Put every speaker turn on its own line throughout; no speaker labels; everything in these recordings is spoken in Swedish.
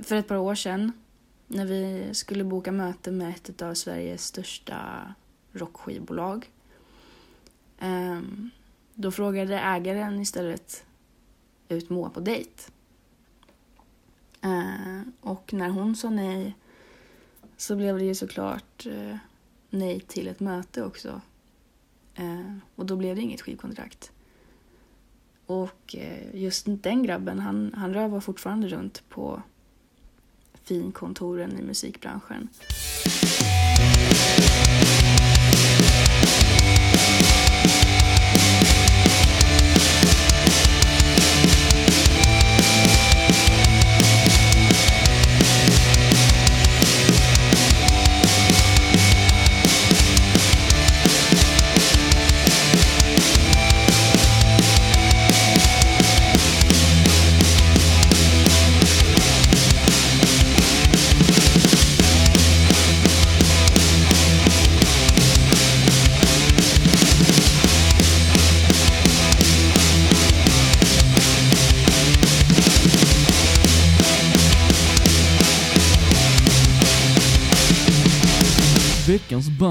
för ett par år sedan när vi skulle boka möte med ett av Sveriges största rockskivbolag. Ehm, då frågade ägaren istället ut Moa på dejt. Ehm, och när hon sa nej så blev det ju såklart eh, nej till ett möte också. Ehm, och då blev det inget skivkontrakt. Och eh, just den grabben, han, han rövar fortfarande runt på finkontoren i musikbranschen.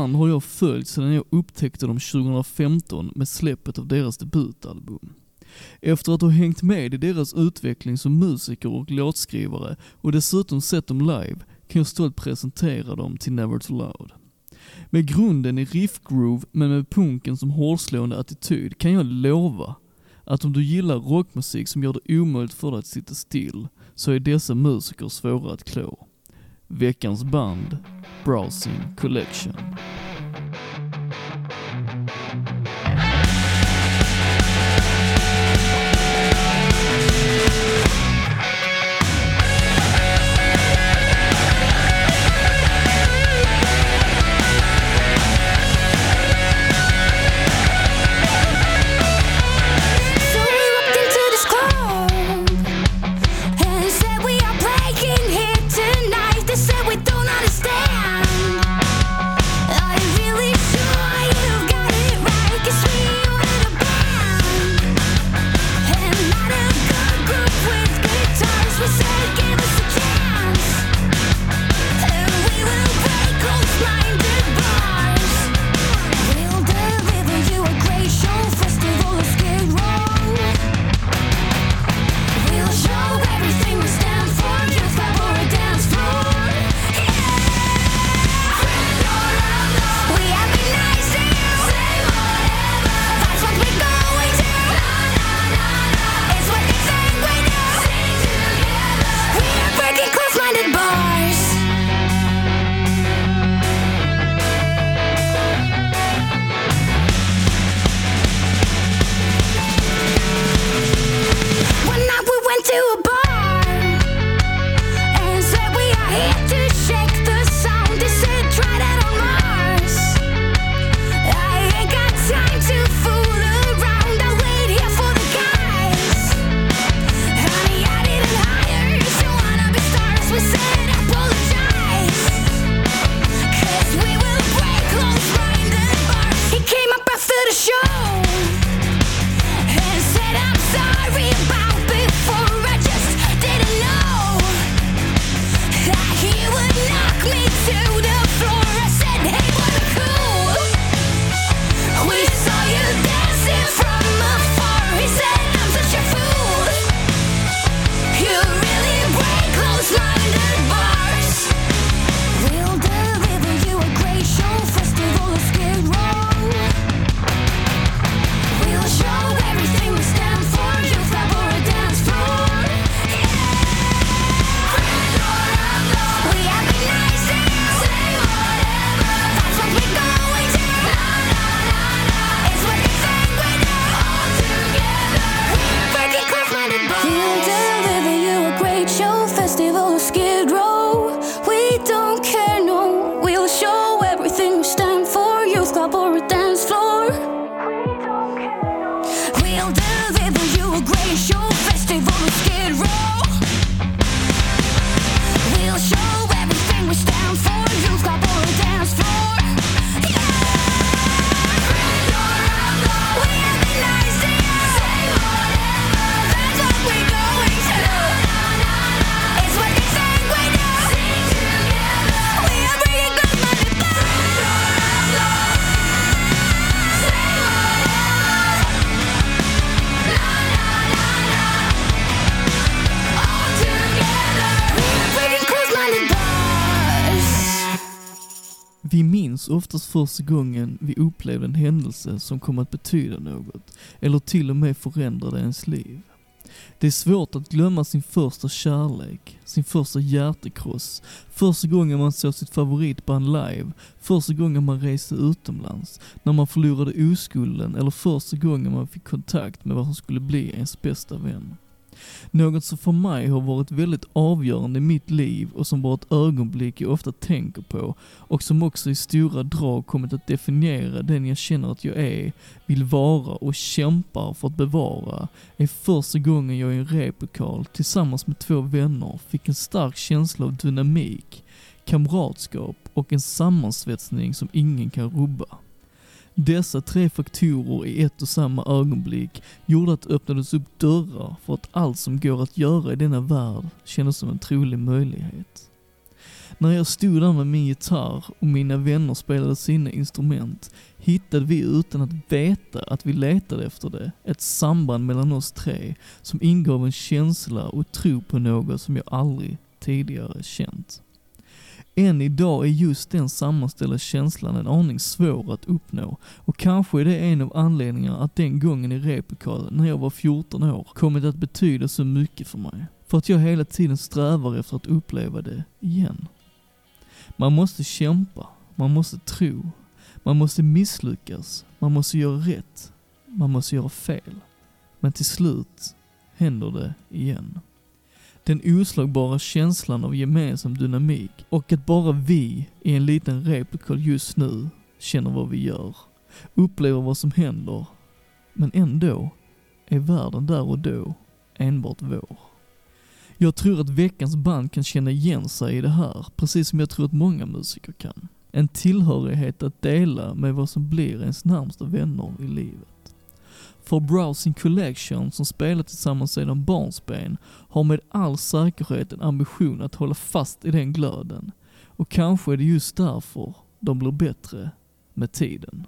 Band har jag följt sedan jag upptäckte dem 2015 med släppet av deras debutalbum. Efter att ha hängt med i deras utveckling som musiker och låtskrivare och dessutom sett dem live kan jag stolt presentera dem till Never Too Loud. Med grunden i riffgroove men med punken som hårdslående attityd kan jag lova att om du gillar rockmusik som gör det omöjligt för dig att sitta still, så är dessa musiker svåra att klå. Veckans band, Browsing Collection.
Oftast första gången vi upplevde en händelse som kom att betyda något, eller till och med förändrade ens liv. Det är svårt att glömma sin första kärlek, sin första hjärtekross, första gången man såg sitt favoritband live, första gången man reste utomlands, när man förlorade oskulden eller första gången man fick kontakt med vad som skulle bli ens bästa vän. Något som för mig har varit väldigt avgörande i mitt liv och som varit ett ögonblick jag ofta tänker på och som också i stora drag kommit att definiera den jag känner att jag är, vill vara och kämpar för att bevara, är första gången jag i en replokal tillsammans med två vänner fick en stark känsla av dynamik, kamratskap och en sammansvetsning som ingen kan rubba. Dessa tre faktorer i ett och samma ögonblick gjorde att det öppnades upp dörrar för att allt som går att göra i denna värld kändes som en trolig möjlighet. När jag stod där med min gitarr och mina vänner spelade sina instrument hittade vi utan att veta att vi letade efter det, ett samband mellan oss tre som ingav en känsla och tro på något som jag aldrig tidigare känt. Än idag är just den sammanställda känslan en aning svår att uppnå och kanske är det en av anledningarna att den gången i replokalen när jag var 14 år kommit att betyda så mycket för mig. För att jag hela tiden strävar efter att uppleva det igen. Man måste kämpa, man måste tro, man måste misslyckas, man måste göra rätt, man måste göra fel. Men till slut händer det igen. Den oslagbara känslan av gemensam dynamik och att bara vi i en liten replokal just nu känner vad vi gör, upplever vad som händer, men ändå är världen där och då enbart vår. Jag tror att veckans band kan känna igen sig i det här, precis som jag tror att många musiker kan. En tillhörighet att dela med vad som blir ens närmsta vänner i livet. För Browsing Collection, som spelat tillsammans sedan barnsben, har med all säkerhet en ambition att hålla fast i den glöden. Och kanske är det just därför de blir bättre med tiden.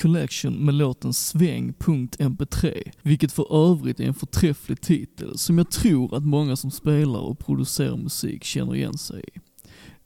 Collection med låten Sväng.mp3, vilket för övrigt är en förträfflig titel som jag tror att många som spelar och producerar musik känner igen sig i.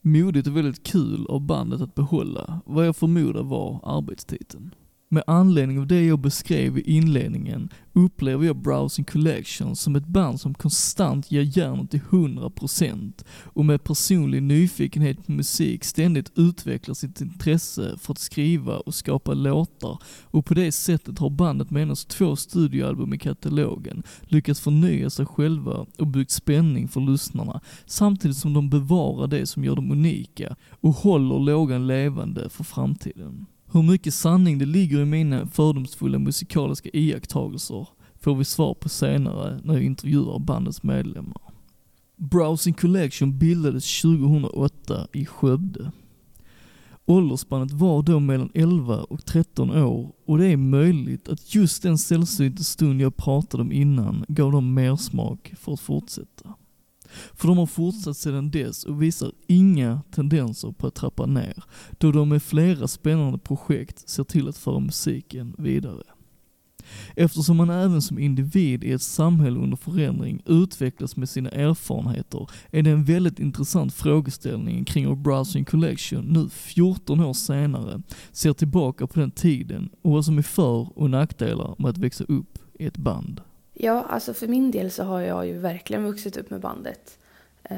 Modigt och väldigt kul av bandet att behålla, vad jag förmodar var arbetstiteln. Med anledning av det jag beskrev i inledningen upplever jag Browsing Collection som ett band som konstant ger järnet till 100% och med personlig nyfikenhet på musik ständigt utvecklar sitt intresse för att skriva och skapa låtar och på det sättet har bandet med endast två studioalbum i katalogen lyckats förnya sig själva och byggt spänning för lyssnarna samtidigt som de bevarar det som gör dem unika och håller lågan levande för framtiden. Hur mycket sanning det ligger i mina fördomsfulla musikaliska iakttagelser får vi svar på senare när jag intervjuar bandets medlemmar. Browsing Collection bildades 2008 i Skövde. Åldersspannet var då mellan 11 och 13 år och det är möjligt att just den sällsynta stund jag pratade om innan gav dem mer smak för att fortsätta. För de har fortsatt sedan dess och visar inga tendenser på att trappa ner, då de med flera spännande projekt ser till att föra musiken vidare. Eftersom man även som individ i ett samhälle under förändring utvecklas med sina erfarenheter är det en väldigt intressant frågeställning kring hur Browsing Collection nu 14 år senare ser tillbaka på den tiden och vad som är för och nackdelar med att växa upp i ett band.
Ja, alltså för min del så har jag ju verkligen vuxit upp med bandet. Eh,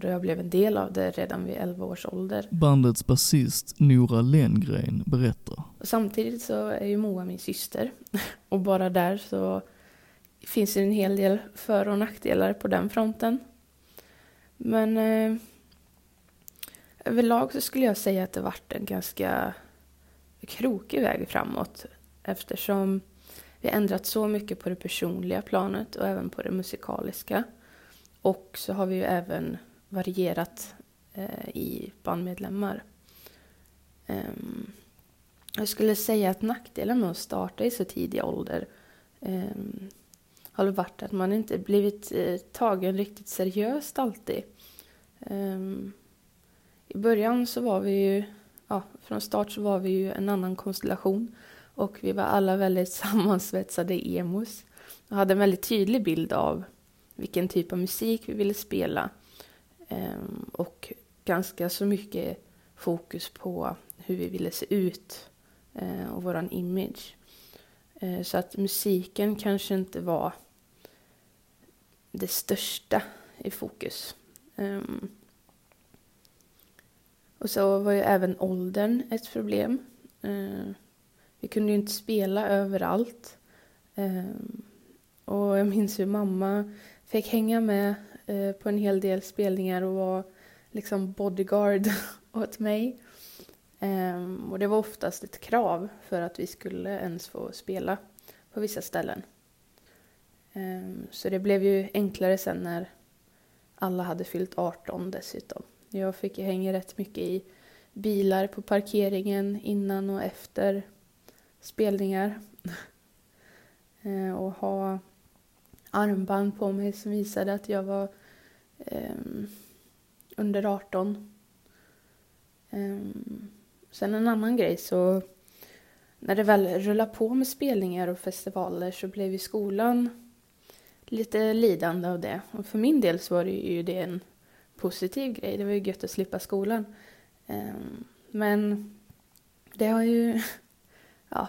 Då jag blev en del av det redan vid 11 års ålder.
Bandets basist Nora Lenngren berättar.
Och samtidigt så är ju Moa min syster. Och bara där så finns det en hel del för och nackdelar på den fronten. Men eh, överlag så skulle jag säga att det varit en ganska krokig väg framåt. Eftersom vi har ändrat så mycket på det personliga planet och även på det musikaliska. Och så har vi ju även varierat eh, i bandmedlemmar. Ehm, jag skulle säga att nackdelen med att starta i så tidig ålder ehm, har varit att man inte blivit eh, tagen riktigt seriöst alltid. Ehm, I början så var vi ju, ja, från start så var vi ju en annan konstellation och vi var alla väldigt sammansvetsade emos och hade en väldigt tydlig bild av vilken typ av musik vi ville spela ehm, och ganska så mycket fokus på hur vi ville se ut eh, och våran image. Eh, så att musiken kanske inte var det största i fokus. Ehm, och så var ju även åldern ett problem. Eh, vi kunde ju inte spela överallt. Ehm, och jag minns hur mamma fick hänga med eh, på en hel del spelningar och var liksom bodyguard åt mig. Ehm, och det var oftast ett krav för att vi skulle ens få spela på vissa ställen. Ehm, så det blev ju enklare sen när alla hade fyllt 18 dessutom. Jag fick ju hänga rätt mycket i bilar på parkeringen innan och efter spelningar. Eh, och ha armband på mig som visade att jag var ehm, under 18. Ehm, sen en annan grej så när det väl rullade på med spelningar och festivaler så blev ju skolan lite lidande av det. Och för min del så var det ju det en positiv grej. Det var ju gött att slippa skolan. Ehm, men det har ju ja,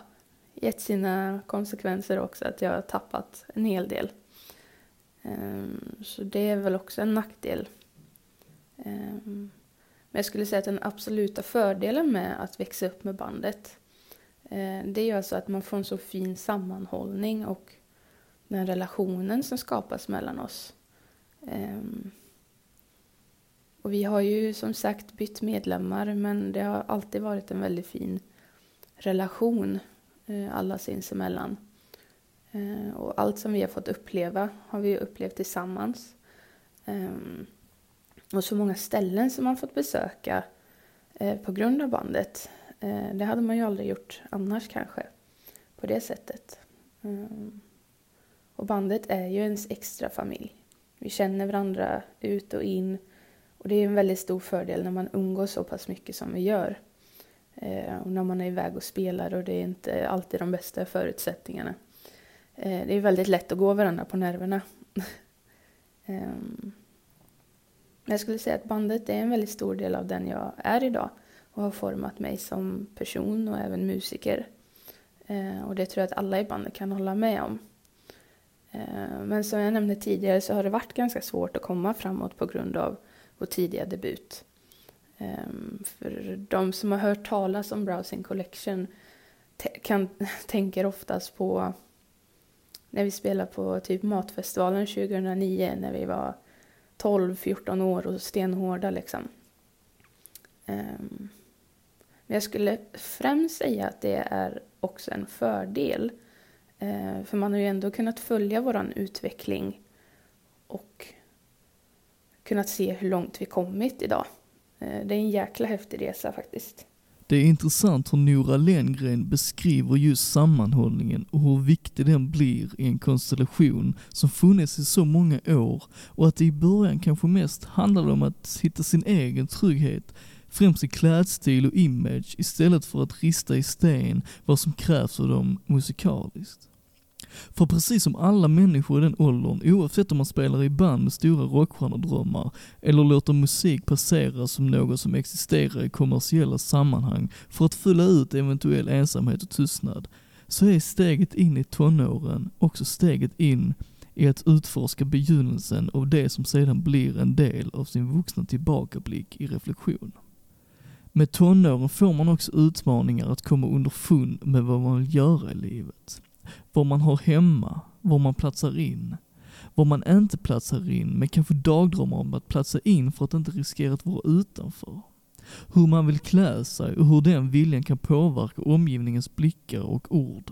gett sina konsekvenser också att jag har tappat en hel del. Ehm, så det är väl också en nackdel. Ehm, men jag skulle säga att den absoluta fördelen med att växa upp med bandet eh, det är ju alltså att man får en så fin sammanhållning och den relationen som skapas mellan oss. Ehm, och vi har ju som sagt bytt medlemmar men det har alltid varit en väldigt fin relation eh, alla sinsemellan. Eh, och allt som vi har fått uppleva har vi upplevt tillsammans. Eh, och så många ställen som man fått besöka på grund av bandet. Det hade man ju aldrig gjort annars kanske. På det sättet. Och bandet är ju ens extra familj. Vi känner varandra ut och in. Och det är en väldigt stor fördel när man umgås så pass mycket som vi gör. Eh, och när man är iväg och spelar och det är inte alltid de bästa förutsättningarna. Eh, det är väldigt lätt att gå varandra på nerverna. Ehm, jag skulle säga att bandet är en väldigt stor del av den jag är idag och har format mig som person och även musiker. Eh, och det tror jag att alla i bandet kan hålla med om. Men som jag nämnde tidigare så har det varit ganska svårt att komma framåt på grund av vår tidiga debut. Ehm, för de som har hört talas om Browsing Collection kan, tänker oftast på när vi spelade på typ Matfestivalen 2009 när vi var 12-14 år och stenhårda liksom. Ehm, men jag skulle främst säga att det är också en fördel. Eh, för man har ju ändå kunnat följa våran utveckling och kunnat se hur långt vi kommit idag. Eh, det är en jäkla häftig resa faktiskt.
Det är intressant hur Nora Lenngren beskriver just sammanhållningen och hur viktig den blir i en konstellation som funnits i så många år och att det i början kanske mest handlade om att hitta sin egen trygghet, främst i klädstil och image istället för att rista i sten vad som krävs av dem musikaliskt. För precis som alla människor i den åldern, oavsett om man spelar i band med stora rockstjärnedrömmar eller låter musik passera som något som existerar i kommersiella sammanhang för att fylla ut eventuell ensamhet och tystnad, så är steget in i tonåren också steget in i att utforska begynnelsen av det som sedan blir en del av sin vuxna tillbakablick i reflektion. Med tonåren får man också utmaningar att komma underfund med vad man vill göra i livet vad man har hemma, var man platsar in, var man inte platsar in, men kanske dagdrömmar om att platsa in för att inte riskera att vara utanför. Hur man vill klä sig och hur den viljan kan påverka omgivningens blickar och ord.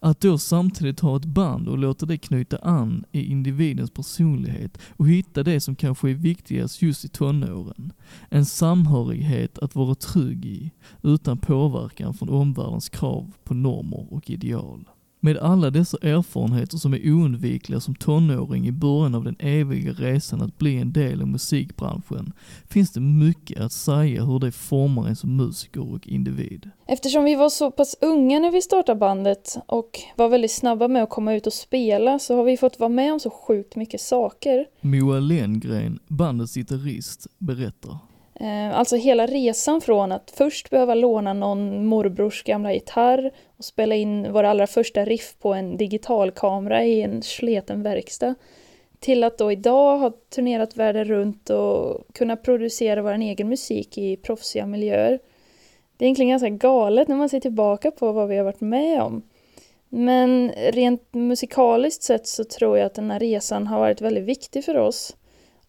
Att då samtidigt ha ett band och låta det knyta an i individens personlighet och hitta det som kanske är viktigast just i tonåren. En samhörighet att vara trygg i, utan påverkan från omvärldens krav på normer och ideal. Med alla dessa erfarenheter som är oundvikliga som tonåring i början av den eviga resan att bli en del av musikbranschen, finns det mycket att säga hur det formar en som musiker och individ.
Eftersom vi var så pass unga när vi startade bandet och var väldigt snabba med att komma ut och spela så har vi fått vara med om så sjukt mycket saker.
Moa Lenngren, bandets gitarrist, berättar.
Eh, alltså hela resan från att först behöva låna någon morbrors gamla gitarr och spela in våra allra första riff på en digitalkamera i en sleten verkstad till att då idag ha turnerat världen runt och kunna producera vår egen musik i proffsiga miljöer. Det är egentligen ganska galet när man ser tillbaka på vad vi har varit med om. Men rent musikaliskt sett så tror jag att den här resan har varit väldigt viktig för oss.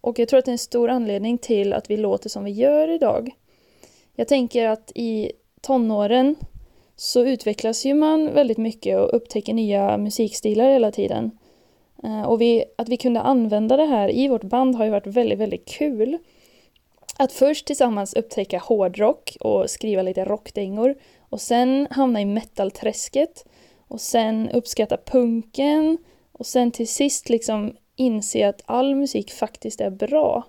Och jag tror att det är en stor anledning till att vi låter som vi gör idag. Jag tänker att i tonåren så utvecklas ju man väldigt mycket och upptäcker nya musikstilar hela tiden. Eh, och vi, att vi kunde använda det här i vårt band har ju varit väldigt, väldigt kul. Att först tillsammans upptäcka hårdrock och skriva lite rockdängor och sen hamna i metalträsket och sen uppskatta punken och sen till sist liksom inse att all musik faktiskt är bra.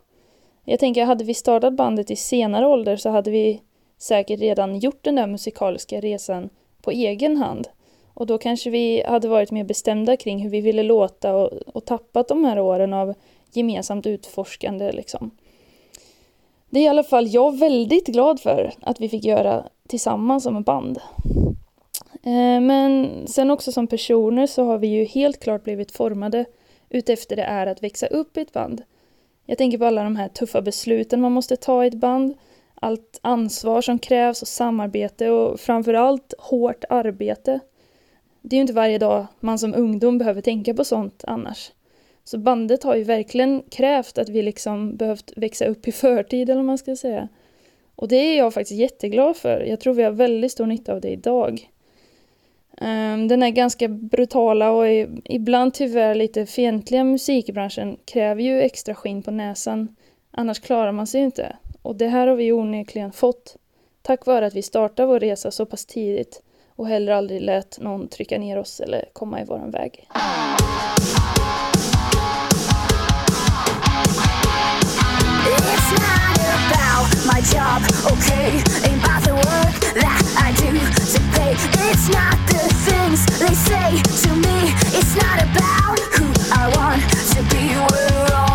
Jag tänker, hade vi startat bandet i senare ålder så hade vi säkert redan gjort den där musikaliska resan på egen hand. Och då kanske vi hade varit mer bestämda kring hur vi ville låta och, och tappat de här åren av gemensamt utforskande liksom. Det är i alla fall jag väldigt glad för att vi fick göra tillsammans som ett band. Eh, men sen också som personer så har vi ju helt klart blivit formade utefter det är att växa upp i ett band. Jag tänker på alla de här tuffa besluten man måste ta i ett band, allt ansvar som krävs och samarbete och framförallt hårt arbete. Det är ju inte varje dag man som ungdom behöver tänka på sånt annars. Så bandet har ju verkligen krävt att vi liksom behövt växa upp i förtid eller vad man ska säga. Och det är jag faktiskt jätteglad för. Jag tror vi har väldigt stor nytta av det idag. Ehm, den här ganska brutala och ibland tyvärr lite fientliga musikbranschen kräver ju extra skinn på näsan. Annars klarar man sig ju inte. Och det här har vi onekligen fått. Tack vare att vi startade vår resa så pass tidigt och heller aldrig lät någon trycka ner oss eller komma i våran väg.
It's not about my job, okay? That I do to pay. It's not the things they say to me. It's not about who I want to be. We're all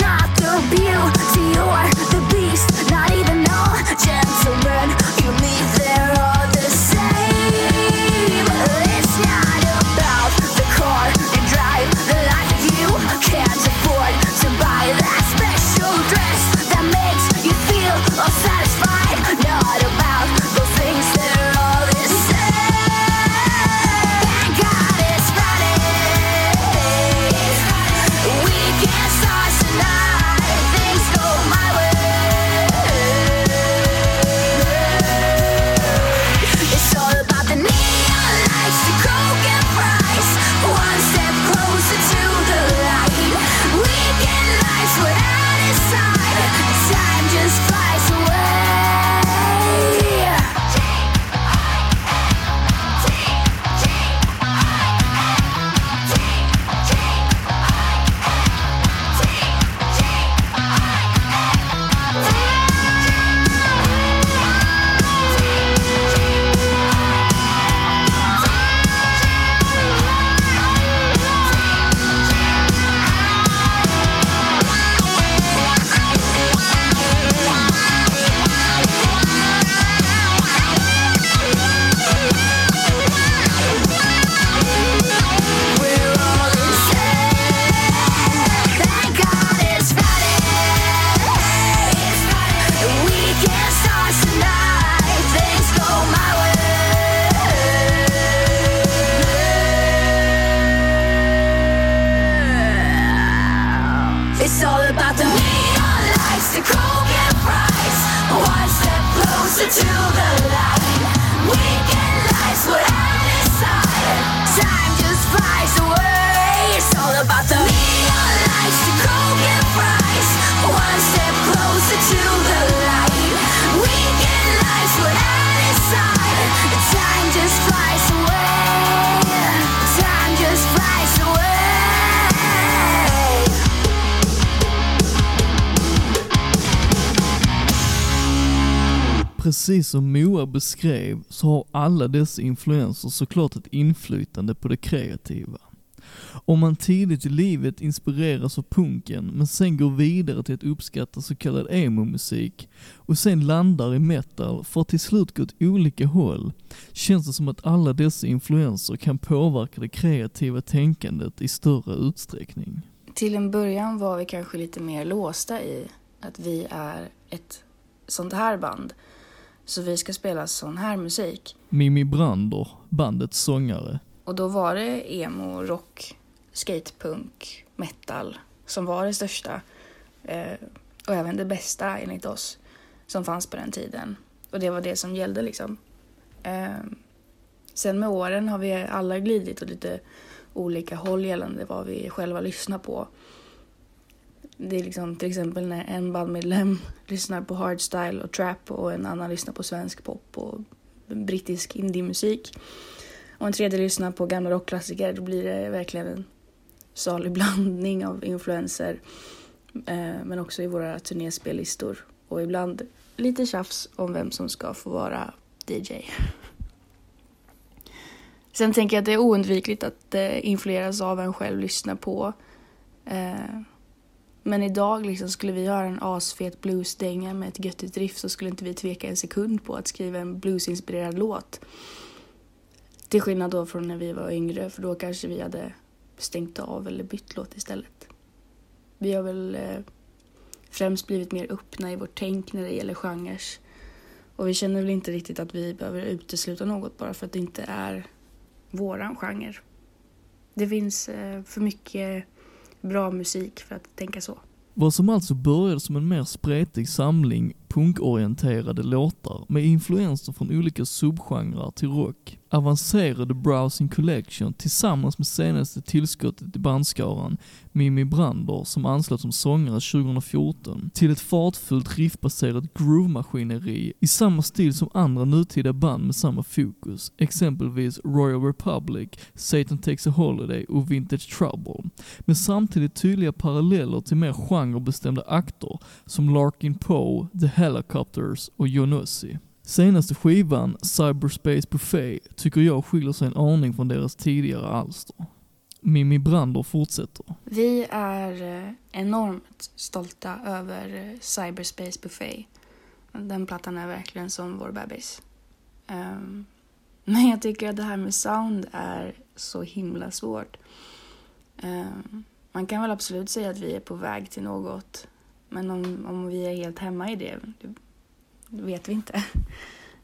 not the beauty or the beast,
Precis som Moa beskrev så har alla dessa influenser såklart ett inflytande på det kreativa. Om man tidigt i livet inspireras av punken men sen går vidare till att uppskatta så kallad emo-musik och sen landar i metal för att till slut gå åt olika håll känns det som att alla dessa influenser kan påverka det kreativa tänkandet i större utsträckning.
Till en början var vi kanske lite mer låsta i att vi är ett sånt här band. Så vi ska spela sån här musik.
Mimi Brander, bandets sångare,
Och då var det emo, rock, skatepunk, metal som var det största. Eh, och även det bästa enligt oss som fanns på den tiden. Och det var det som gällde liksom. Eh, sen med åren har vi alla glidit åt lite olika håll gällande vad vi själva lyssnar på. Det är liksom till exempel när en bandmedlem lyssnar på hardstyle och trap och en annan lyssnar på svensk pop och brittisk indiemusik. Och en tredje lyssnar på gamla rockklassiker. Då blir det verkligen en salig blandning av influenser. Eh, men också i våra turnéspellistor. Och ibland lite tjafs om vem som ska få vara DJ. Sen tänker jag att det är oundvikligt att eh, influeras av en själv lyssnar på. Eh, men idag liksom, skulle vi göra en asfet bluesdänga med ett göttigt riff så skulle inte vi tveka en sekund på att skriva en bluesinspirerad låt. Till skillnad då från när vi var yngre för då kanske vi hade stängt av eller bytt låt istället. Vi har väl eh, främst blivit mer öppna i vårt tänk när det gäller genrer. Och vi känner väl inte riktigt att vi behöver utesluta något bara för att det inte är våran genre. Det finns eh, för mycket bra musik för att tänka så.
Vad som alltså började som en mer spretig samling punkorienterade låtar med influenser från olika subgenrer till rock, avancerade Browsing Collection tillsammans med senaste tillskottet i bandskaran, Mimi Brander, som anslöt som sångare 2014, till ett fartfullt riffbaserat groove-maskineri i samma stil som andra nutida band med samma fokus, exempelvis Royal Republic, Satan Takes a Holiday och Vintage Trouble, med samtidigt tydliga paralleller till mer genrebestämda akter som Larkin Poe, The Helicopters och Jonussi. Senaste skivan, Cyberspace Buffet, tycker jag skiljer sig en aning från deras tidigare alster. Mimi Brander fortsätter.
Vi är eh, enormt stolta över eh, Cyberspace Buffet. Den plattan är verkligen som vår bebis. Ehm, men jag tycker att det här med sound är så himla svårt. Ehm, man kan väl absolut säga att vi är på väg till något. Men om, om vi är helt hemma i det vet vi inte.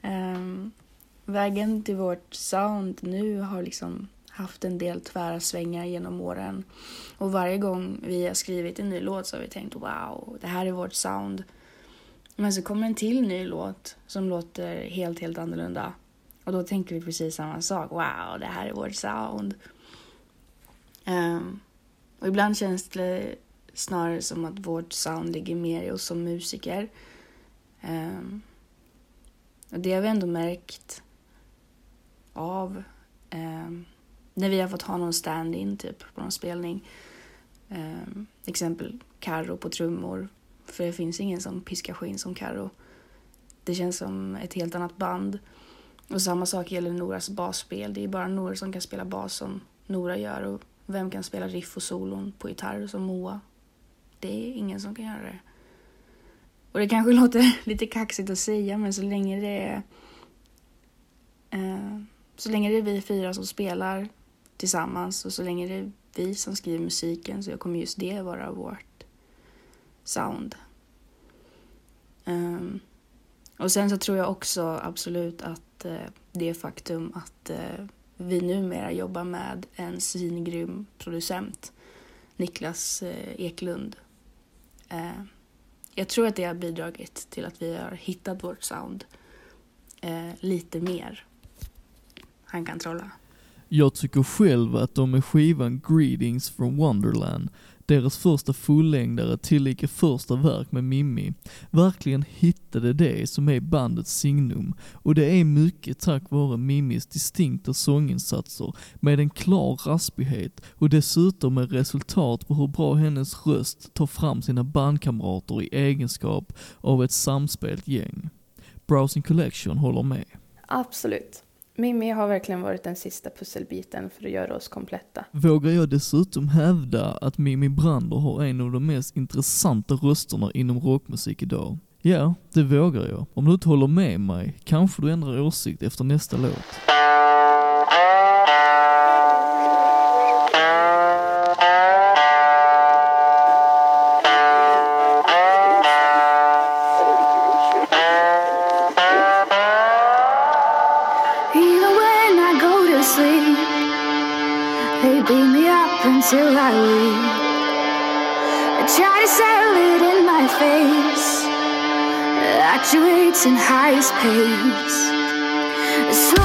Um, vägen till vårt sound nu har liksom haft en del tvära svängar genom åren. Och varje gång vi har skrivit en ny låt så har vi tänkt wow, det här är vårt sound. Men så kommer en till ny låt som låter helt, helt annorlunda. Och då tänker vi precis samma sak. Wow, det här är vårt sound. Um, och ibland känns det snarare som att vårt sound ligger mer i oss som musiker. Ehm, och det har vi ändå märkt av ehm, när vi har fått ha någon stand-in typ på någon spelning. Um, exempel Karo på trummor. För det finns ingen som piskar skinn som Karo. Det känns som ett helt annat band. Och samma sak gäller Noras basspel. Det är bara Nora som kan spela bas som Nora gör. Och vem kan spela riff och solon på gitarr som Moa? Det är ingen som kan göra det. Och det kanske låter lite kaxigt att säga men så länge det är eh, så länge det är vi fyra som spelar tillsammans och så länge det är vi som skriver musiken så kommer just det vara vårt sound. Um, och sen så tror jag också absolut att uh, det faktum att uh, vi numera jobbar med en svingrym producent, Niklas uh, Eklund. Ehm, jag tror att det har bidragit till att vi har hittat vårt sound eh, lite mer. Han kan trolla.
Jag tycker själv att de med skivan Greetings from Wonderland, deras första fullängdare tillika första verk med Mimmi, verkligen hittade det som är bandets signum. Och det är mycket tack vare Mimmis distinkta sånginsatser med en klar raspighet och dessutom med resultat på hur bra hennes röst tar fram sina bandkamrater i egenskap av ett samspelt gäng. Browsing Collection håller med.
Absolut. Mimmi har verkligen varit den sista pusselbiten för att göra oss kompletta.
Vågar jag dessutom hävda att Mimmi Brander har en av de mest intressanta rösterna inom rockmusik idag? Ja, det vågar jag. Om du inte håller med mig, kanske du ändrar åsikt efter nästa låt.
Until I leave. I try to settle it in my face, actuates in highest pace. Slow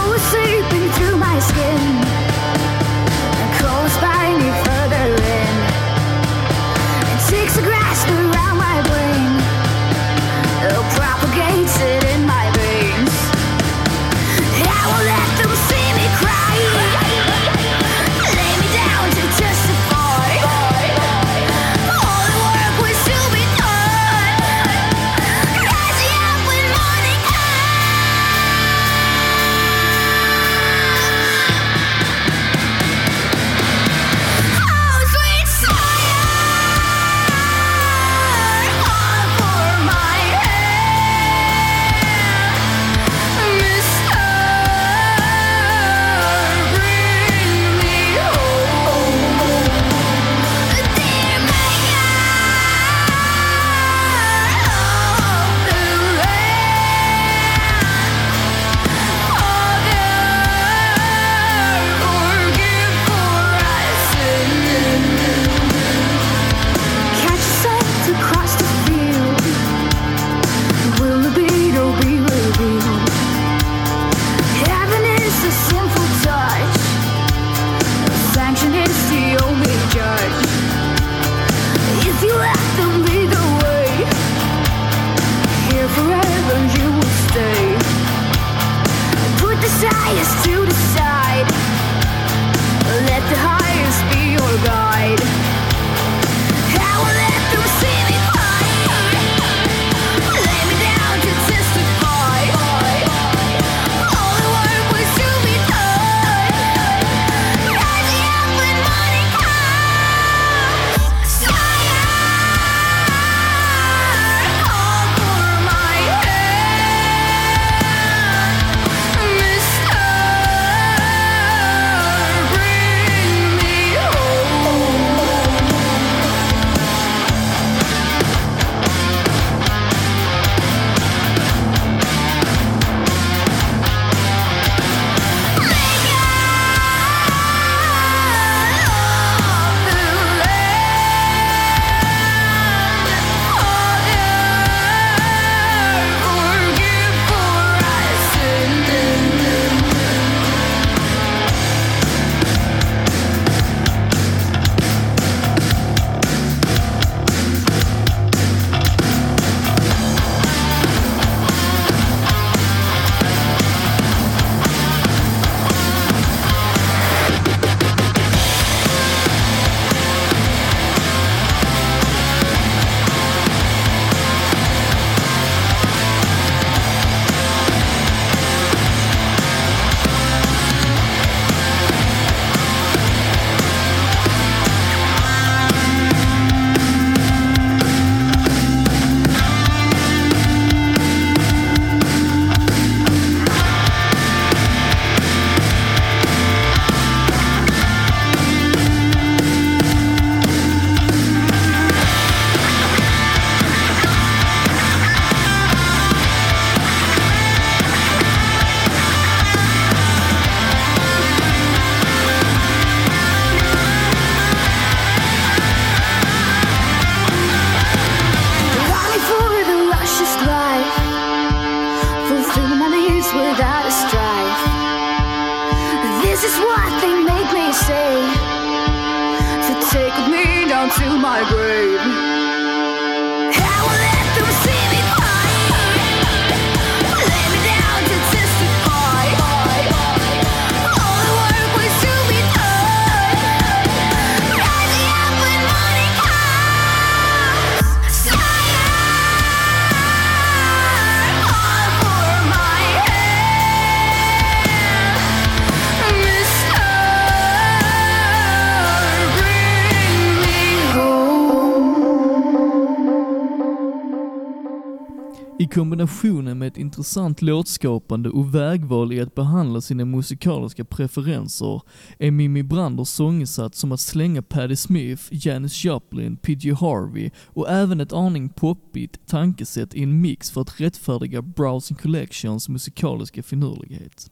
kombinationen med ett intressant låtskapande och vägval i att behandla sina musikaliska preferenser är Mimi Branders sångsats som att slänga Patti Smith, Janis Joplin, P.G. Harvey och även ett aning poppigt tankesätt i en mix för att rättfärdiga Browsing Collections musikaliska finurlighet.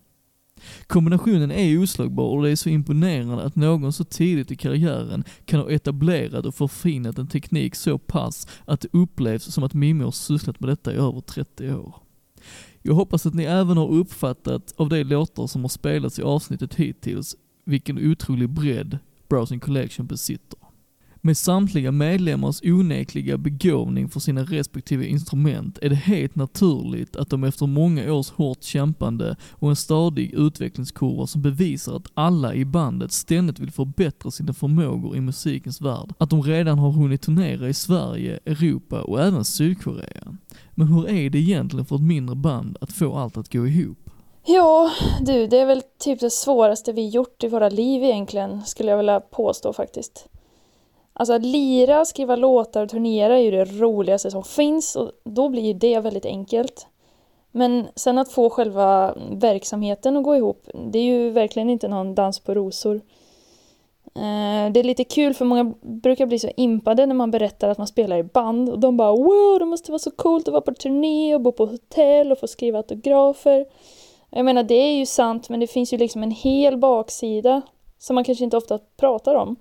Kombinationen är oslagbar och det är så imponerande att någon så tidigt i karriären kan ha etablerat och förfinat en teknik så pass att det upplevs som att Mimmi har sysslat med detta i över 30 år. Jag hoppas att ni även har uppfattat av de låtar som har spelats i avsnittet hittills vilken otrolig bredd Browsing Collection besitter. Med samtliga medlemmars onekliga begåvning för sina respektive instrument är det helt naturligt att de efter många års hårt kämpande och en stadig utvecklingskurva som bevisar att alla i bandet ständigt vill förbättra sina förmågor i musikens värld, att de redan har hunnit turnera i Sverige, Europa och även Sydkorea. Men hur är det egentligen för ett mindre band att få allt att gå ihop?
Ja, du, det är väl typ det svåraste vi gjort i våra liv egentligen, skulle jag vilja påstå faktiskt. Alltså att lira, skriva låtar och turnera är ju det roligaste som finns och då blir ju det väldigt enkelt. Men sen att få själva verksamheten att gå ihop, det är ju verkligen inte någon dans på rosor. Eh, det är lite kul för många brukar bli så impade när man berättar att man spelar i band och de bara wow, det måste vara så coolt att vara på turné och bo på hotell och få skriva autografer. Jag menar det är ju sant men det finns ju liksom en hel baksida som man kanske inte ofta pratar om.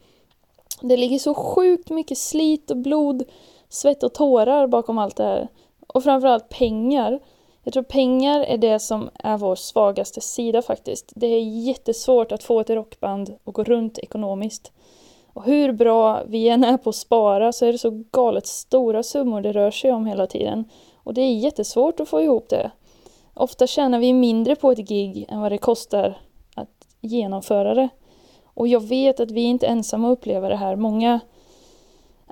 Det ligger så sjukt mycket slit och blod, svett och tårar bakom allt det här. Och framförallt pengar. Jag tror pengar är det som är vår svagaste sida faktiskt. Det är jättesvårt att få ett rockband att gå runt ekonomiskt. Och hur bra vi än är på att spara så är det så galet stora summor det rör sig om hela tiden. Och det är jättesvårt att få ihop det. Ofta tjänar vi mindre på ett gig än vad det kostar att genomföra det. Och jag vet att vi är inte ensamma att uppleva det här. Många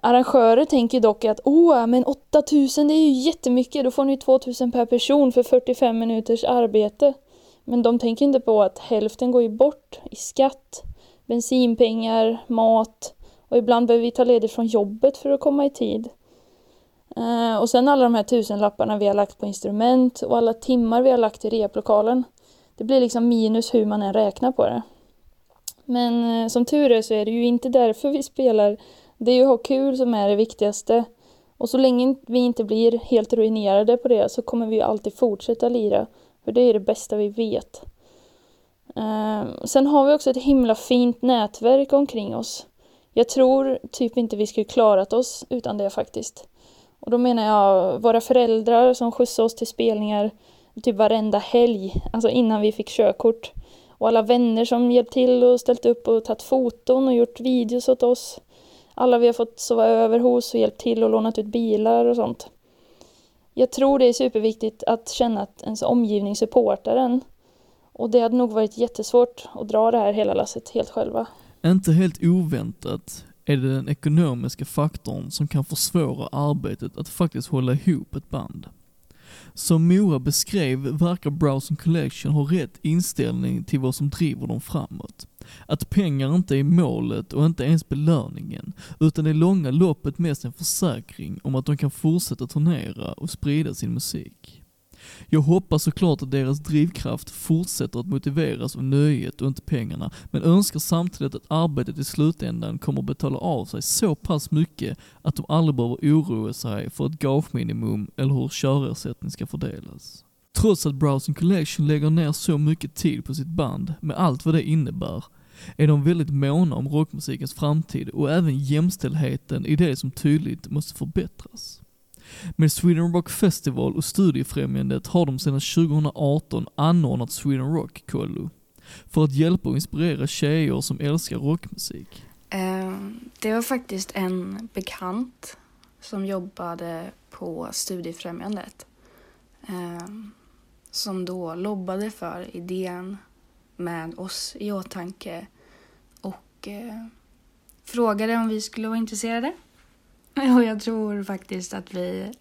arrangörer tänker dock att åh, men 8000 det är ju jättemycket, då får ni 2000 per person för 45 minuters arbete. Men de tänker inte på att hälften går ju bort i skatt, bensinpengar, mat och ibland behöver vi ta ledigt från jobbet för att komma i tid. Eh, och sen alla de här tusenlapparna vi har lagt på instrument och alla timmar vi har lagt i replokalen. Det blir liksom minus hur man än räknar på det. Men eh, som tur är så är det ju inte därför vi spelar. Det är ju att ha kul som är det viktigaste. Och så länge vi inte blir helt ruinerade på det så kommer vi ju alltid fortsätta lira. För det är det bästa vi vet. Ehm, sen har vi också ett himla fint nätverk omkring oss. Jag tror typ inte vi skulle klarat oss utan det faktiskt. Och då menar jag våra föräldrar som skjutsade oss till spelningar typ varenda helg, alltså innan vi fick körkort. Och alla vänner som hjälpt till och ställt upp och tagit foton och gjort videos åt oss. Alla vi har fått sova över hos och hjälpt till och lånat ut bilar och sånt. Jag tror det är superviktigt att känna att ens omgivning supportar en. Och det hade nog varit jättesvårt att dra det här hela lasset helt själva.
Inte helt oväntat är det den ekonomiska faktorn som kan försvåra arbetet att faktiskt hålla ihop ett band. Som Mora beskrev verkar Browsing Collection ha rätt inställning till vad som driver dem framåt. Att pengar inte är målet och inte ens belöningen, utan det långa loppet mest en försäkring om att de kan fortsätta turnera och sprida sin musik. Jag hoppas såklart att deras drivkraft fortsätter att motiveras av nöjet och inte pengarna, men önskar samtidigt att arbetet i slutändan kommer att betala av sig så pass mycket att de aldrig behöver oroa sig för ett gageminimum eller hur körersättning ska fördelas. Trots att Browsing Collection lägger ner så mycket tid på sitt band, med allt vad det innebär, är de väldigt måna om rockmusikens framtid och även jämställdheten i det som tydligt måste förbättras. Med Sweden Rock Festival och Studiefrämjandet har de sedan 2018 anordnat Sweden Rock Kollo. För att hjälpa och inspirera tjejer som älskar rockmusik.
Eh, det var faktiskt en bekant som jobbade på Studiefrämjandet. Eh, som då lobbade för idén med oss i åtanke och eh, frågade om vi skulle vara intresserade. Och jag tror faktiskt att vi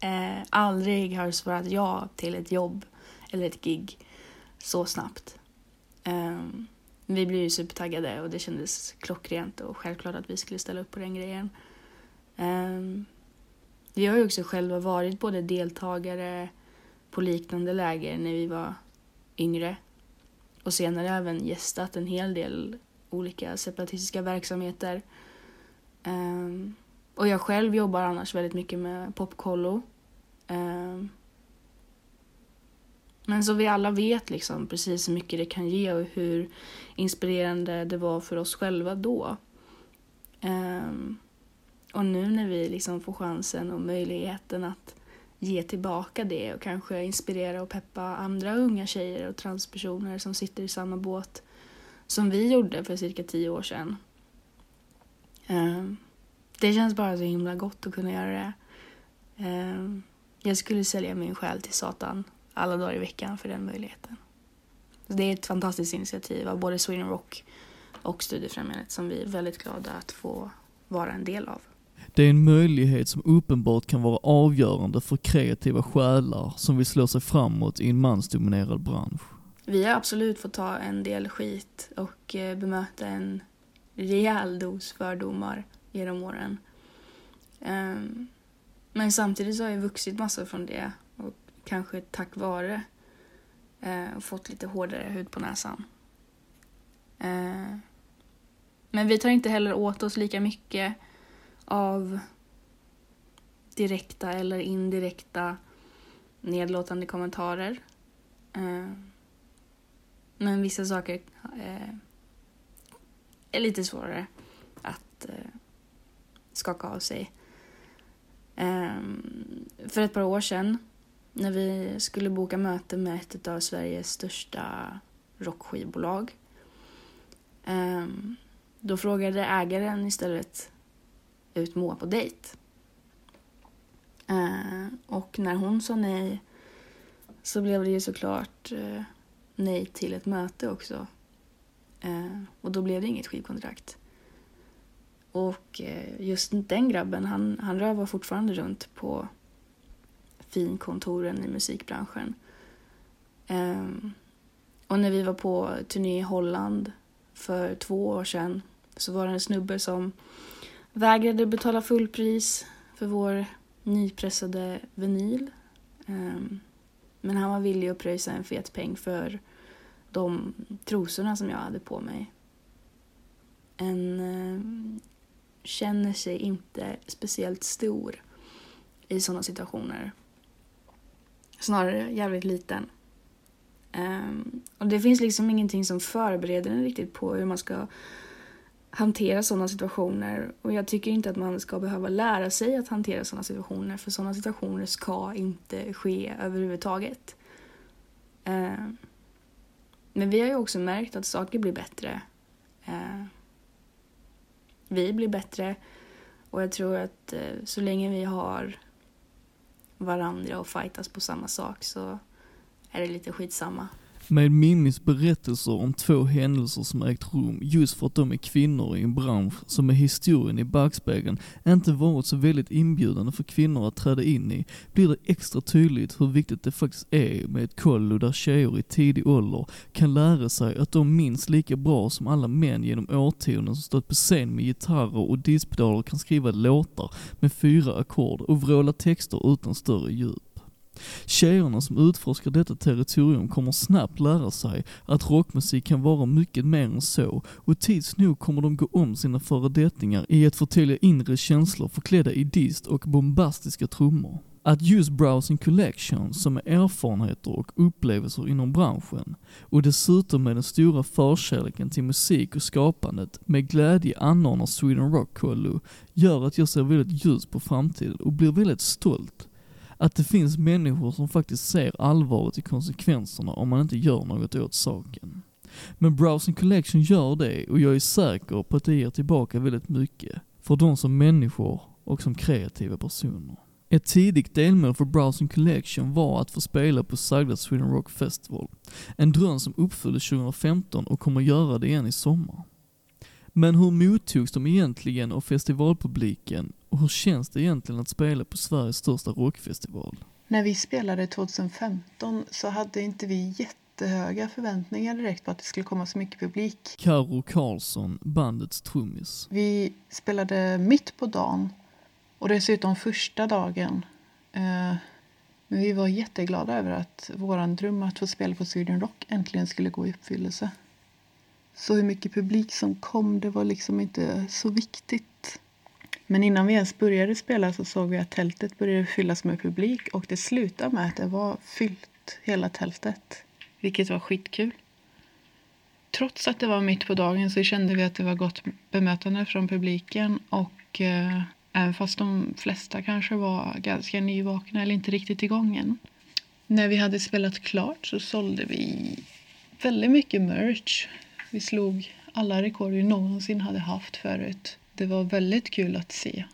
eh, aldrig har svarat ja till ett jobb eller ett gig så snabbt. Ehm, vi blev ju supertaggade och det kändes klockrent och självklart att vi skulle ställa upp på den grejen. Ehm, vi har ju också själva varit både deltagare på liknande läger när vi var yngre och senare även gästat en hel del olika separatistiska verksamheter. Ehm, och jag själv jobbar annars väldigt mycket med popkollo. Ehm. Men så vi alla vet liksom precis hur mycket det kan ge och hur inspirerande det var för oss själva då. Ehm. Och nu när vi liksom får chansen och möjligheten att ge tillbaka det och kanske inspirera och peppa andra unga tjejer och transpersoner som sitter i samma båt som vi gjorde för cirka tio år sedan. Ehm det känns bara så himla gott att kunna göra det. Ehm, jag skulle sälja min själ till Satan alla dagar i veckan för den möjligheten. Det är ett fantastiskt initiativ av både Sweden Rock och Studiefrämjandet som vi är väldigt glada att få vara en del av.
Det är en möjlighet som uppenbart kan vara avgörande för kreativa själar som vill slå sig framåt i en mansdominerad bransch.
Vi har absolut fått ta en del skit och eh, bemöta en rejäl dos fördomar genom åren. Ehm, men samtidigt så har jag vuxit massor från det och kanske tack vare eh, fått lite hårdare hud på näsan. Ehm, men vi tar inte heller åt oss lika mycket av direkta eller indirekta nedlåtande kommentarer. Ehm, men vissa saker eh, är lite svårare att eh, skaka av sig. Ehm, för ett par år sedan när vi skulle boka möte med ett av Sveriges största rockskivbolag. Ehm, då frågade ägaren istället ut Moa på dejt. Ehm, och när hon sa nej så blev det ju såklart eh, nej till ett möte också. Och då blev det inget skivkontrakt. Och eh, just den grabben, han, han rövar fortfarande runt på finkontoren i musikbranschen. Um, och när vi var på turné i Holland för två år sedan så var det en snubbe som vägrade betala fullpris för vår nypressade vinyl. Um, men han var villig att pröjsa en fet peng för de trosorna som jag hade på mig. En eh, känner sig inte speciellt stor i sådana situationer. Snarare jävligt liten. Um, och det finns liksom ingenting som förbereder en riktigt på hur man ska hantera sådana situationer. Och jag tycker inte att man ska behöva lära sig att hantera sådana situationer för sådana situationer ska inte ske överhuvudtaget. Ehm, men vi har ju också märkt att saker blir bättre. Ehm, vi blir bättre och jag tror att eh, så länge vi har varandra och fightas på samma sak så är det lite skitsamma.
Med Mimis berättelser om två händelser som ägt rum just för att de är kvinnor i en bransch som med historien i backspegeln inte varit så väldigt inbjudande för kvinnor att träda in i, blir det extra tydligt hur viktigt det faktiskt är med ett kollo där tjejer i tidig ålder kan lära sig att de minst lika bra som alla män genom årtionden som stått på scen med gitarrer och diskpedaler kan skriva låtar med fyra ackord och vråla texter utan större djup. Tjejerna som utforskar detta territorium kommer snabbt lära sig att rockmusik kan vara mycket mer än så och tids nog kommer de gå om sina föredettingar i att förtälja inre känslor förklädda i dist och bombastiska trummor. Att just Browsing Collection, som är erfarenheter och upplevelser inom branschen, och dessutom med den stora förkärleken till musik och skapandet, med glädje anordnar Sweden Rock Collo, gör att jag ser väldigt ljus på framtiden och blir väldigt stolt att det finns människor som faktiskt ser allvaret i konsekvenserna om man inte gör något åt saken. Men Browsing Collection gör det och jag är säker på att det ger tillbaka väldigt mycket. För de som människor och som kreativa personer. Ett tidigt delmål för Browsing Collection var att få spela på Sagda Sweden Rock Festival. En dröm som uppfylldes 2015 och kommer göra det igen i sommar. Men hur mottogs de egentligen av festivalpubliken och hur känns det egentligen att spela på Sveriges största rockfestival?
När vi spelade 2015 så hade inte vi jättehöga förväntningar direkt på att det skulle komma så mycket publik.
Karo Karlsson, bandets trummis.
Vi spelade mitt på dagen och dessutom första dagen. Eh, Men vi var jätteglada över att våran dröm att få spela på Sweden Rock äntligen skulle gå i uppfyllelse. Så hur mycket publik som kom, det var liksom inte så viktigt. Men innan vi ens började spela så såg vi att tältet började fyllas med publik och det slutade med att det var fyllt hela tältet. Vilket var skitkul. Trots att det var mitt på dagen så kände vi att det var gott bemötande från publiken och eh, även fast de flesta kanske var ganska nyvakna eller inte riktigt igång än. När vi hade spelat klart så sålde vi väldigt mycket merch. Vi slog alla rekord vi någonsin hade haft förut. Det var väldigt kul att se.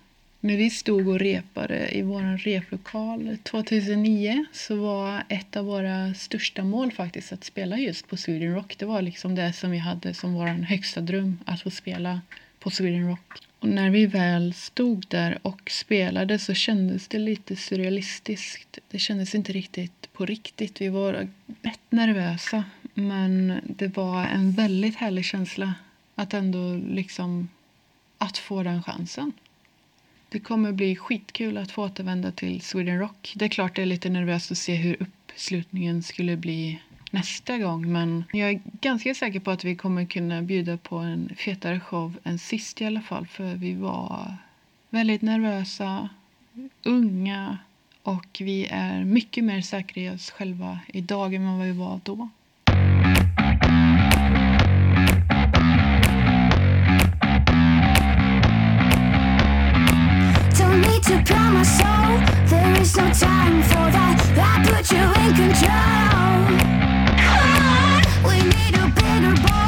När vi stod och repade i vår replokal 2009 så var ett av våra största mål faktiskt att spela just på Sweden Rock. Det var liksom det som vi hade som vår högsta dröm, att få spela på Sweden Rock. Och när vi väl stod där och spelade så kändes det lite surrealistiskt. Det kändes inte riktigt på riktigt. Vi var rätt nervösa men det var en väldigt härlig känsla att ändå liksom att få den chansen. Det kommer bli skitkul att få återvända till Sweden Rock. Det är klart det är lite nervöst att se hur uppslutningen skulle bli nästa gång men jag är ganska säker på att vi kommer kunna bjuda på en fetare show än sist i alla fall för vi var väldigt nervösa, unga och vi är mycket mer säkra i oss själva idag än vad vi var då.
To calm my soul. There is no time for that. I put you in control. We need a bigger bowl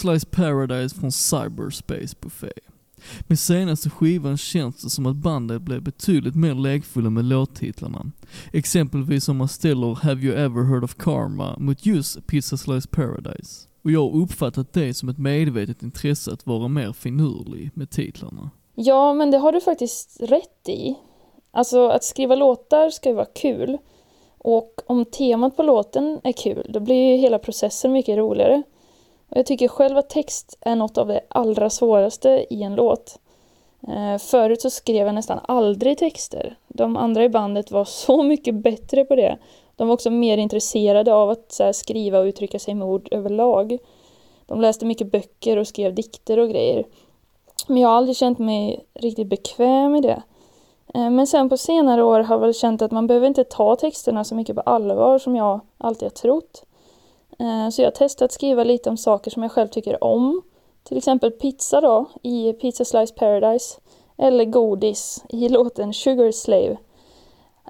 Slice Paradise från Cyberspace Buffet. Med senaste skivan känns det som att bandet blev betydligt mer lekfulla med låttitlarna. Exempelvis om man ställer Have You Ever Heard of Karma mot just Pizza Slice Paradise. Och jag har uppfattat det som ett medvetet intresse att vara mer finurlig med titlarna.
Ja, men det har du faktiskt rätt i. Alltså att skriva låtar ska ju vara kul. Och om temat på låten är kul, då blir ju hela processen mycket roligare. Och jag tycker själv att text är något av det allra svåraste i en låt. Eh, förut så skrev jag nästan aldrig texter. De andra i bandet var så mycket bättre på det. De var också mer intresserade av att skriva och uttrycka sig med ord överlag. De läste mycket böcker och skrev dikter och grejer. Men jag har aldrig känt mig riktigt bekväm i det. Eh, men sen på senare år har jag väl känt att man behöver inte ta texterna så mycket på allvar som jag alltid har trott. Eh, så jag testade att skriva lite om saker som jag själv tycker om. Till exempel pizza då, i Pizza Slice Paradise. Eller godis i låten Sugar Slave.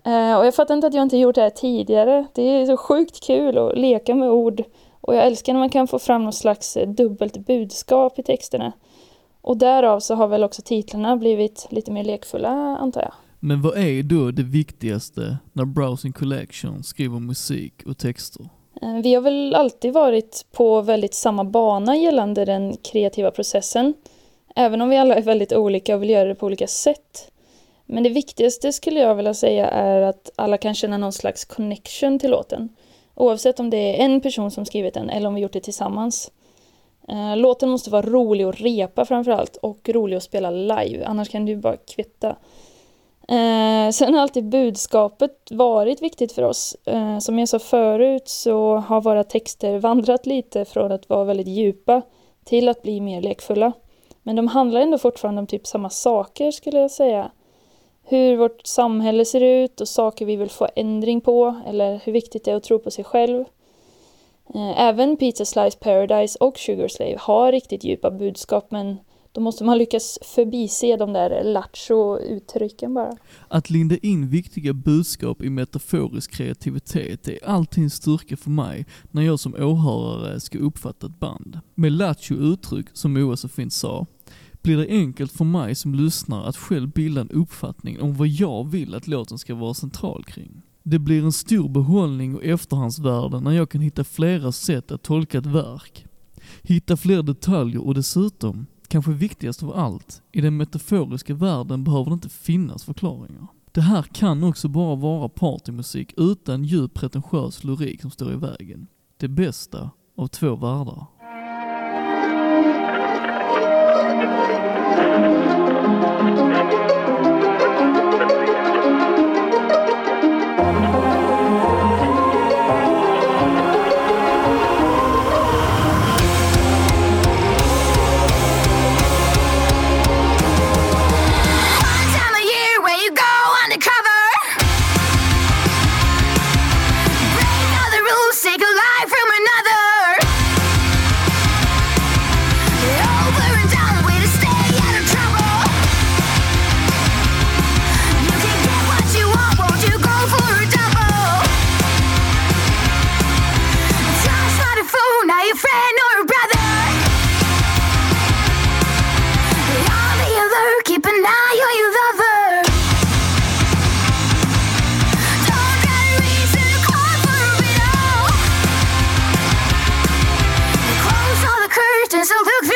Eh, och jag fattar inte att jag inte gjort det här tidigare. Det är så sjukt kul att leka med ord. Och jag älskar när man kan få fram något slags eh, dubbelt budskap i texterna. Och därav så har väl också titlarna blivit lite mer lekfulla, antar jag.
Men vad är då det viktigaste när Browsing Collection skriver musik och texter?
Eh, vi har väl alltid varit på väldigt samma bana gällande den kreativa processen. Även om vi alla är väldigt olika och vill göra det på olika sätt. Men det viktigaste skulle jag vilja säga är att alla kan känna någon slags connection till låten. Oavsett om det är en person som skrivit den eller om vi gjort det tillsammans. Eh, låten måste vara rolig att repa framförallt och rolig att spela live, annars kan du bara kvitta. Eh, sen har alltid budskapet varit viktigt för oss. Eh, som jag sa förut så har våra texter vandrat lite från att vara väldigt djupa till att bli mer lekfulla. Men de handlar ändå fortfarande om typ samma saker skulle jag säga. Hur vårt samhälle ser ut och saker vi vill få ändring på eller hur viktigt det är att tro på sig själv. Eh, Även Pizza Slice Paradise och Sugar Slave har riktigt djupa budskap men då måste man lyckas förbise de där lattjo-uttrycken bara.
Att linda in viktiga budskap i metaforisk kreativitet är alltid en styrka för mig när jag som åhörare ska uppfatta ett band. Med lattjo uttryck, som Moa så fint sa, blir det enkelt för mig som lyssnare att själv bilda en uppfattning om vad jag vill att låten ska vara central kring. Det blir en stor behållning och efterhandsvärde när jag kan hitta flera sätt att tolka ett verk. Hitta fler detaljer och dessutom, kanske viktigast av allt, i den metaforiska världen behöver det inte finnas förklaringar. Det här kan också bara vara partymusik utan djup pretentiös lyrik som står i vägen. Det bästa av två världar. Luke, Luke,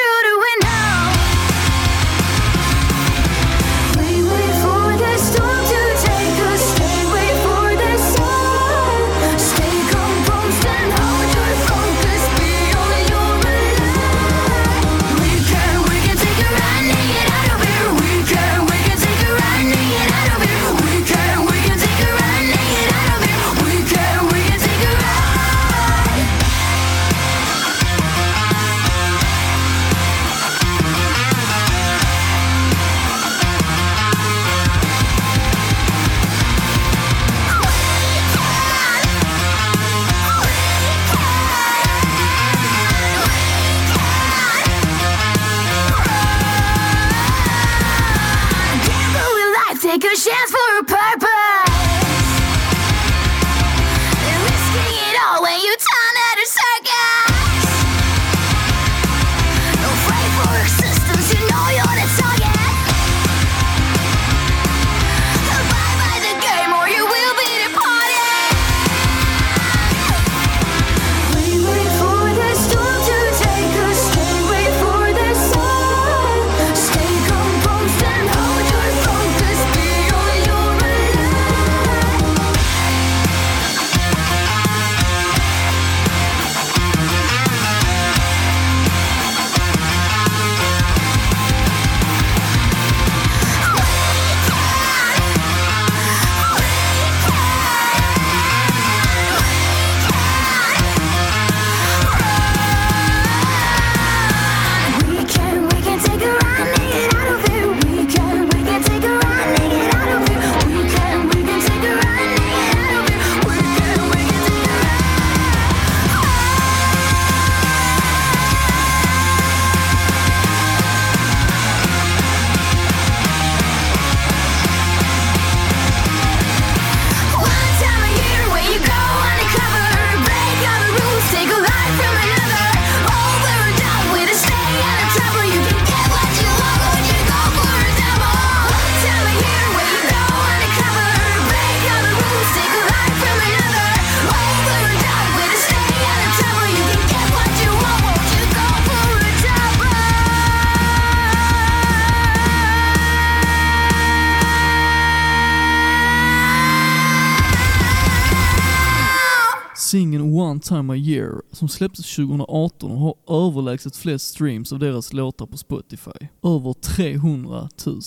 Singeln One Time A Year som släpptes 2018 och har överlägset flest streams av deras låtar på Spotify. Över 300 000.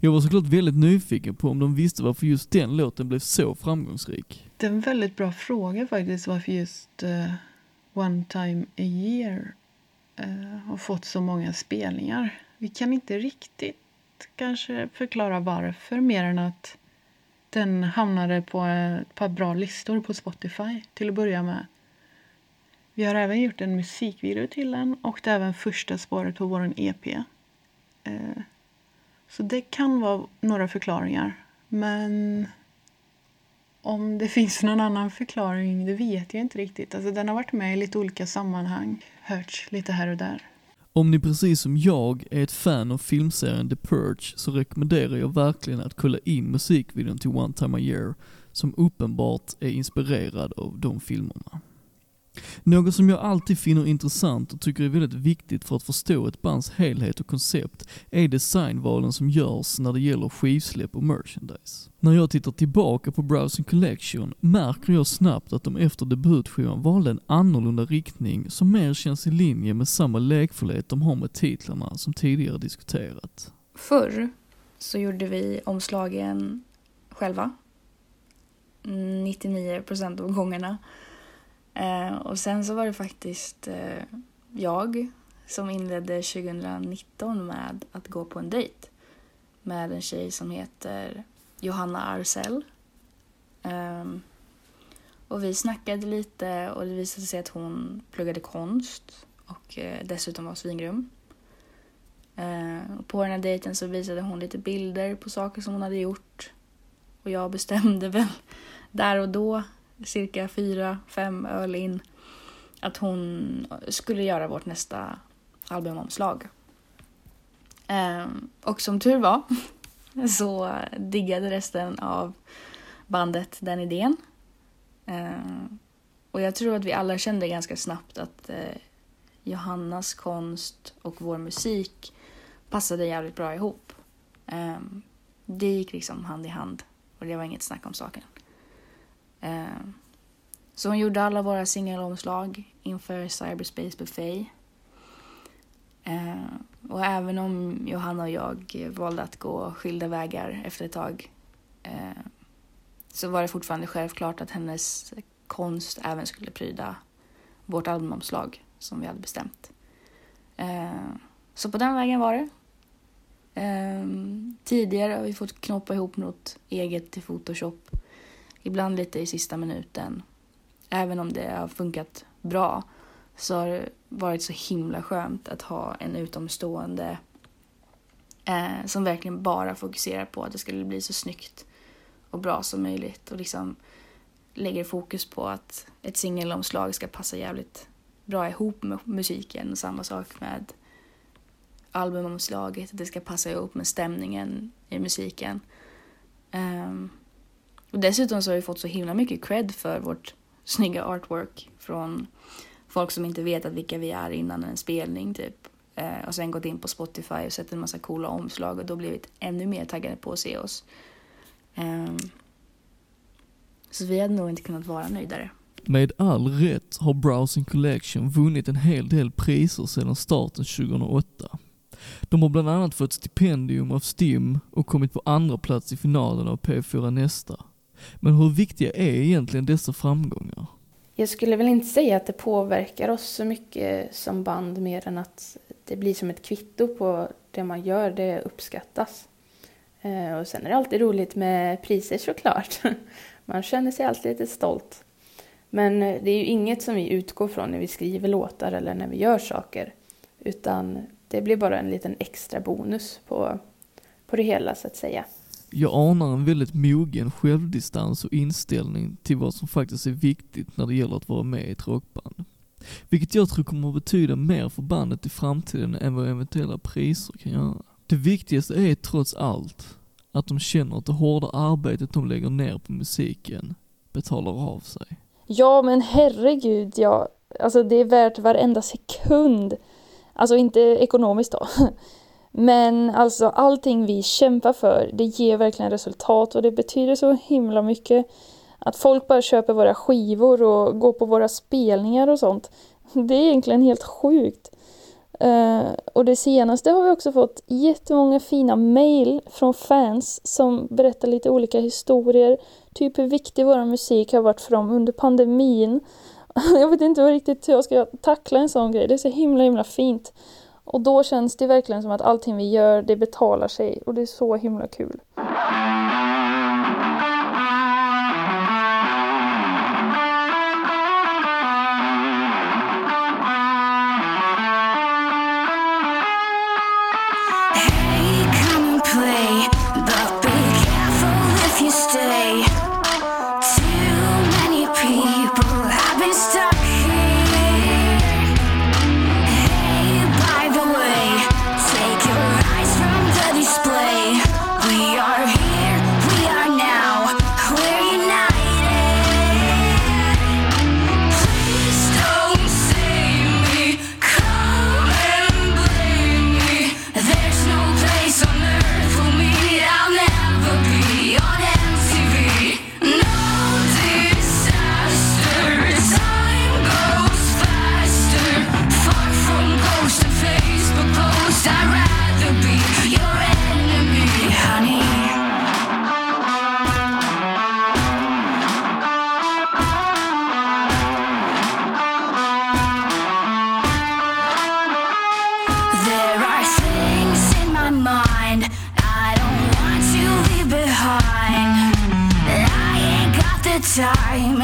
Jag var såklart väldigt nyfiken på om de visste varför just den låten blev så framgångsrik.
Det är en väldigt bra fråga faktiskt varför just uh, One Time A Year uh, har fått så många spelningar. Vi kan inte riktigt kanske förklara varför mer än att den hamnade på ett par bra listor på Spotify till att börja med. Vi har även gjort en musikvideo till den och det är även första spåret på vår EP. Eh, så det kan vara några förklaringar. Men om det finns någon annan förklaring, det vet jag inte riktigt. Alltså, den har varit med i lite olika sammanhang, hörts lite här och där.
Om ni precis som jag är ett fan av filmserien The Purge så rekommenderar jag verkligen att kolla in musikvideon till One Time A Year som uppenbart är inspirerad av de filmerna. Något som jag alltid finner intressant och tycker är väldigt viktigt för att förstå ett bands helhet och koncept är designvalen som görs när det gäller skivsläpp och merchandise. När jag tittar tillbaka på Browsing Collection märker jag snabbt att de efter debutskivan valde en annorlunda riktning som mer känns i linje med samma lekfullhet de har med titlarna som tidigare diskuterat.
Förr så gjorde vi omslagen själva. 99% av gångerna. Eh, och sen så var det faktiskt eh, jag som inledde 2019 med att gå på en dejt med en tjej som heter Johanna Arsell. Ehm, och vi snackade lite och det visade sig att hon pluggade konst och eh, dessutom var svingrym. Eh, på den här dejten så visade hon lite bilder på saker som hon hade gjort. Och jag bestämde väl där och då, cirka fyra, fem öl in, att hon skulle göra vårt nästa albumomslag. Eh, och som tur var så diggade resten av bandet den idén. Eh, och jag tror att vi alla kände ganska snabbt att eh, Johannas konst och vår musik passade jävligt bra ihop. Eh, det gick liksom hand i hand och det var inget snack om saken. Eh, så hon gjorde alla våra singelomslag inför Cyberspace Buffet. Eh, och även om Johanna och jag valde att gå skilda vägar efter ett tag eh, så var det fortfarande självklart att hennes konst även skulle pryda vårt albumomslag som vi hade bestämt. Eh, så på den vägen var det. Eh, tidigare har vi fått knoppa ihop något eget till Photoshop. Ibland lite i sista minuten. Även om det har funkat bra så har det varit så himla skönt att ha en utomstående eh, som verkligen bara fokuserar på att det skulle bli så snyggt och bra som möjligt och liksom lägger fokus på att ett singelomslag ska passa jävligt bra ihop med musiken och samma sak med albumomslaget, det ska passa ihop med stämningen i musiken. Um, och dessutom så har vi fått så himla mycket cred för vårt snygga artwork från folk som inte vetat vilka vi är innan en spelning typ. Eh, och sen gått in på Spotify och sett en massa coola omslag och då blivit ännu mer taggade på att se oss. Eh, så vi hade nog inte kunnat vara nöjdare.
Med all rätt har Browsing Collection vunnit en hel del priser sedan starten 2008. De har bland annat fått stipendium av STIM och kommit på andra plats i finalen av P4 Nästa. Men hur viktiga är egentligen dessa framgångar?
Jag skulle väl inte säga att det påverkar oss så mycket som band mer än att det blir som ett kvitto på det man gör, det uppskattas. Eh, och sen är det alltid roligt med priser såklart. Man känner sig alltid lite stolt. Men eh, det är ju inget som vi utgår från när vi skriver låtar eller när vi gör saker. Utan det blir bara en liten extra bonus på, på det hela så att säga.
Jag anar en väldigt mogen självdistans och inställning till vad som faktiskt är viktigt när det gäller att vara med i ett rockband. Vilket jag tror kommer att betyda mer för bandet i framtiden än vad eventuella priser kan göra. Det viktigaste är trots allt att de känner att det hårda arbetet de lägger ner på musiken betalar av sig.
Ja, men herregud, ja. Alltså det är värt varenda sekund. Alltså inte ekonomiskt då. Men alltså allting vi kämpar för, det ger verkligen resultat och det betyder så himla mycket. Att folk bara köper våra skivor och går på våra spelningar och sånt. Det är egentligen helt sjukt. Uh, och det senaste har vi också fått jättemånga fina mail från fans som berättar lite olika historier. Typ hur viktig vår musik har varit för dem under pandemin. Jag vet inte riktigt hur jag ska tackla en sån grej. Det är så himla himla fint. Och då känns det verkligen som att allting vi gör, det betalar sig. Och det är så himla kul.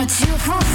want you for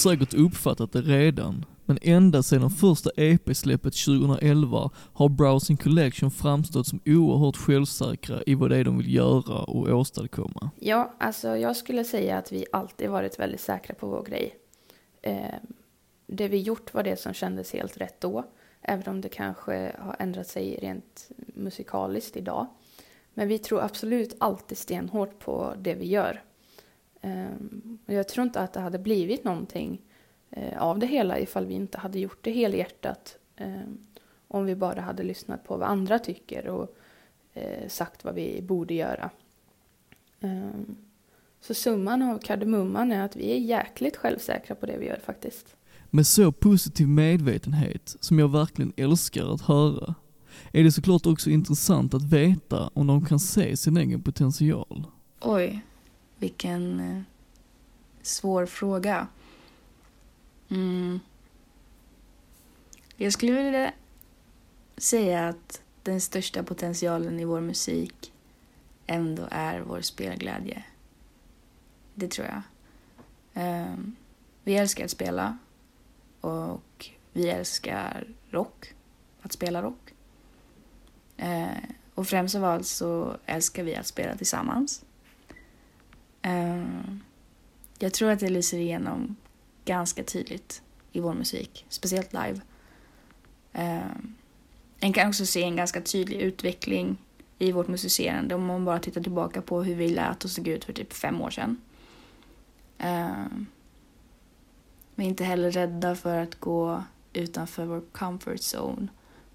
säkert uppfattat det redan, men ända sedan första EP-släppet 2011 har Browsing Collection framstått som oerhört självsäkra i vad det är de vill göra och åstadkomma.
Ja, alltså jag skulle säga att vi alltid varit väldigt säkra på vår grej. Eh, det vi gjort var det som kändes helt rätt då, även om det kanske har ändrat sig rent musikaliskt idag. Men vi tror absolut alltid stenhårt på det vi gör. Eh, och jag tror inte att det hade blivit någonting eh, av det hela ifall vi inte hade gjort det helhjärtat. Eh, om vi bara hade lyssnat på vad andra tycker och eh, sagt vad vi borde göra. Ehm, Så summan av kardemumman är att vi är jäkligt självsäkra på det vi gör faktiskt.
Med så positiv medvetenhet, som jag verkligen älskar att höra, är det såklart också intressant att veta om de kan se sin egen potential.
Oj, vilken eh, svår fråga. Mm. Jag skulle vilja säga att den största potentialen i vår musik ändå är vår spelglädje. Det tror jag. Ehm, vi älskar att spela och vi älskar rock, att spela rock. Eh, och främst av allt så älskar vi att spela tillsammans. Eh, jag tror att det lyser igenom ganska tydligt i vår musik, speciellt live. Eh, en kan också se en ganska tydlig utveckling i vårt musicerande om man bara tittar tillbaka på hur vi lät och såg ut för typ fem år sedan. Eh, vi är inte heller rädda för att gå utanför vår comfort zone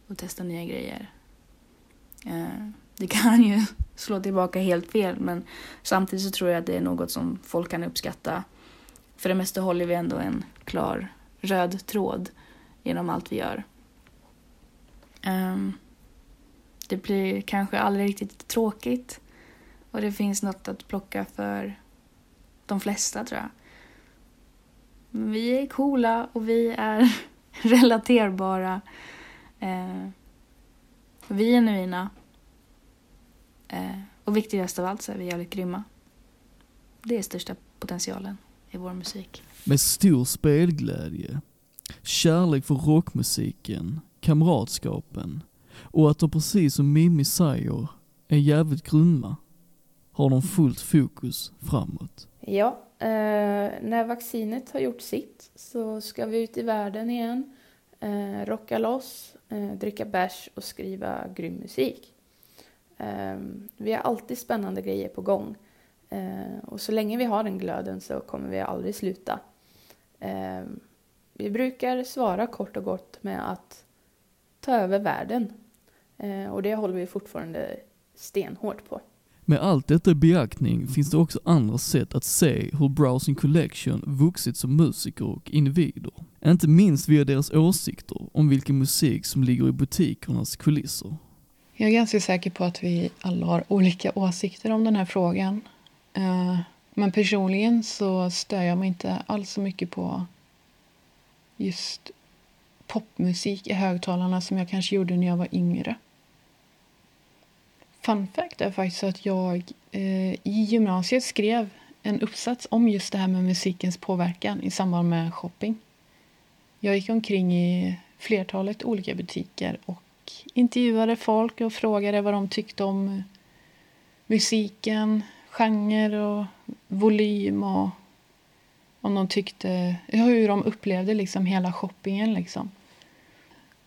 och testa nya grejer. Det kan ju slå tillbaka helt fel men samtidigt så tror jag att det är något som folk kan uppskatta. För det mesta håller vi ändå en klar röd tråd genom allt vi gör. Um, det blir kanske aldrig riktigt tråkigt och det finns något att plocka för de flesta tror jag. Men vi är coola och vi är relaterbara. Eh, vi är genuina. Eh, och viktigast av allt så är vi jävligt grymma. Det är största potentialen i vår musik.
Med stor spelglädje, kärlek för rockmusiken, kamratskapen och att de precis som Mimmi säger är jävligt grymma har de fullt fokus framåt.
Ja, eh, när vaccinet har gjort sitt så ska vi ut i världen igen, eh, rocka loss, eh, dricka bärs och skriva grym musik. Ehm, vi har alltid spännande grejer på gång ehm, och så länge vi har den glöden så kommer vi aldrig sluta. Ehm, vi brukar svara kort och gott med att ta över världen och det håller vi fortfarande stenhårt på.
Med allt detta i beaktning finns det också andra sätt att se hur Browsing Collection vuxit som musiker och individer. Inte minst via deras åsikter om vilken musik som ligger i butikernas kulisser.
Jag är ganska säker på att vi alla har olika åsikter om den här frågan. Eh, men personligen så stör jag mig inte alls så mycket på just popmusik i högtalarna som jag kanske gjorde när jag var yngre. Fun fact är faktiskt att jag eh, i gymnasiet skrev en uppsats om just det här med musikens påverkan i samband med shopping. Jag gick omkring i flertalet olika butiker och intervjuade folk och frågade vad de tyckte om musiken, genre och volym och om de tyckte, hur de upplevde liksom hela shoppingen. Liksom.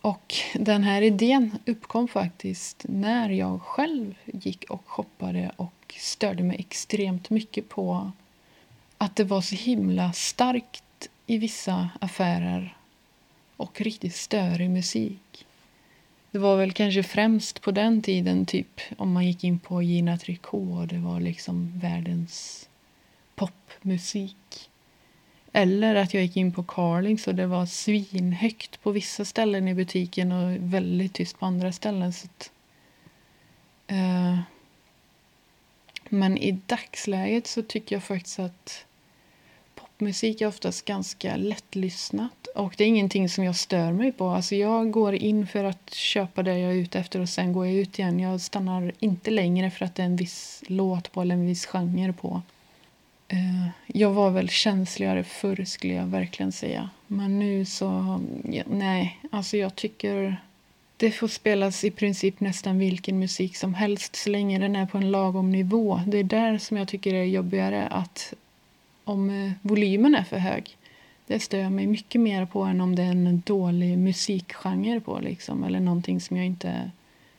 Och den här idén uppkom faktiskt när jag själv gick och shoppade och störde mig extremt mycket på att det var så himla starkt i vissa affärer och riktigt störig musik. Det var väl kanske främst på den tiden, typ om man gick in på Gina Tricot, och det var liksom världens popmusik. Eller att jag gick in på Carlings och det var svinhögt på vissa ställen i butiken och väldigt tyst på andra ställen. Så att, uh, men i dagsläget så tycker jag faktiskt att popmusik är oftast ganska lättlyssnat. Och det är ingenting som jag stör mig på. Alltså jag går in för att köpa det jag är ute efter och sen går jag ut igen. Jag stannar inte längre för att det är en viss låt på eller en viss genre på. Eh, jag var väl känsligare förr skulle jag verkligen säga. Men nu så, nej, alltså jag tycker det får spelas i princip nästan vilken musik som helst så länge den är på en lagom nivå. Det är där som jag tycker det är jobbigare att om eh, volymen är för hög. Det stör jag mig mycket mer på än om det är en dålig musikgenre på liksom, eller någonting som jag inte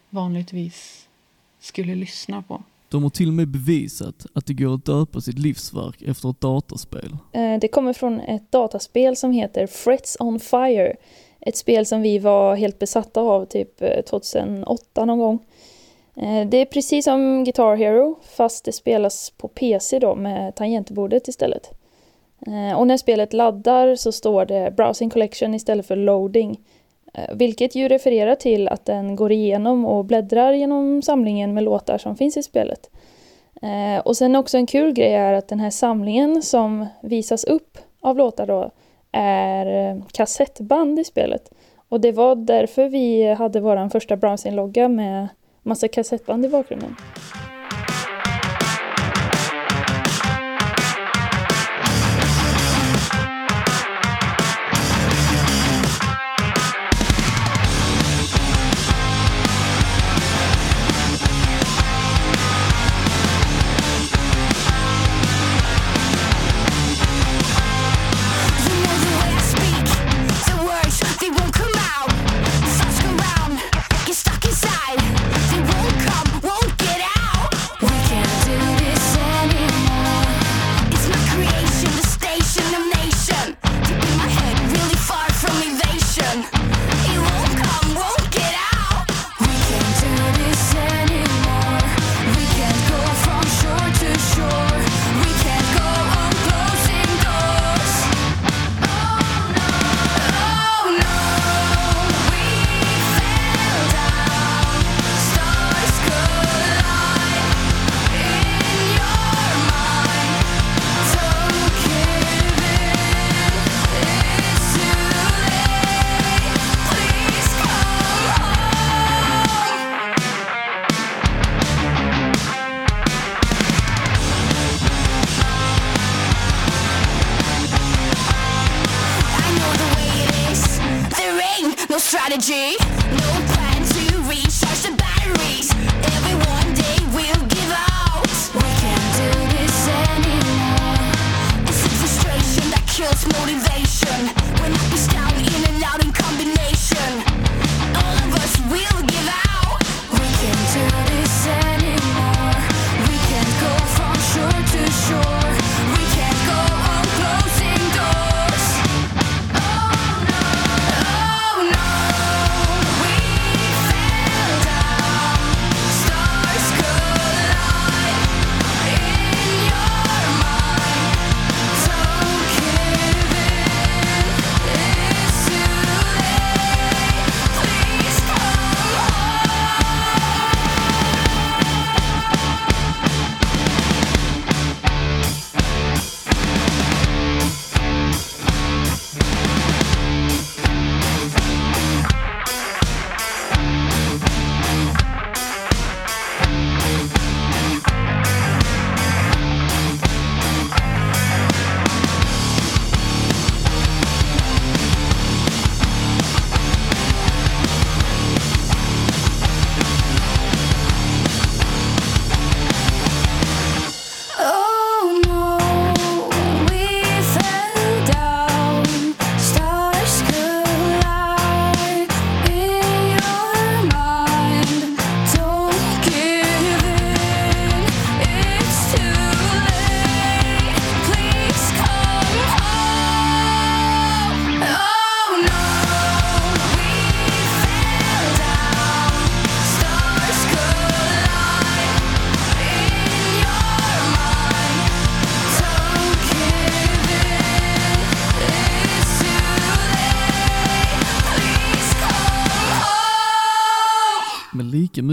vanligtvis skulle lyssna på.
De har till och med bevisat att det går att döpa sitt livsverk efter ett dataspel.
Eh, Det kommer från ett dataspel som heter Frets on Fire. Ett spel som vi var helt besatta av typ eh, 2008 någon gång. Eh, Det är precis som Guitar Hero fast det spelas på PC då med tangentbordet istället. Eh, och när spelet laddar så står det Browsing Collection istället för Loading. Eh, vilket ju refererar till att den går igenom och bläddrar genom samlingen med låtar som finns i spelet. Eh, och sen också en kul grej är att den här samlingen som visas upp av låtar då är kassettband i spelet. Och det var därför vi hade vår första browsing-logga med massa kassettband i bakgrunden.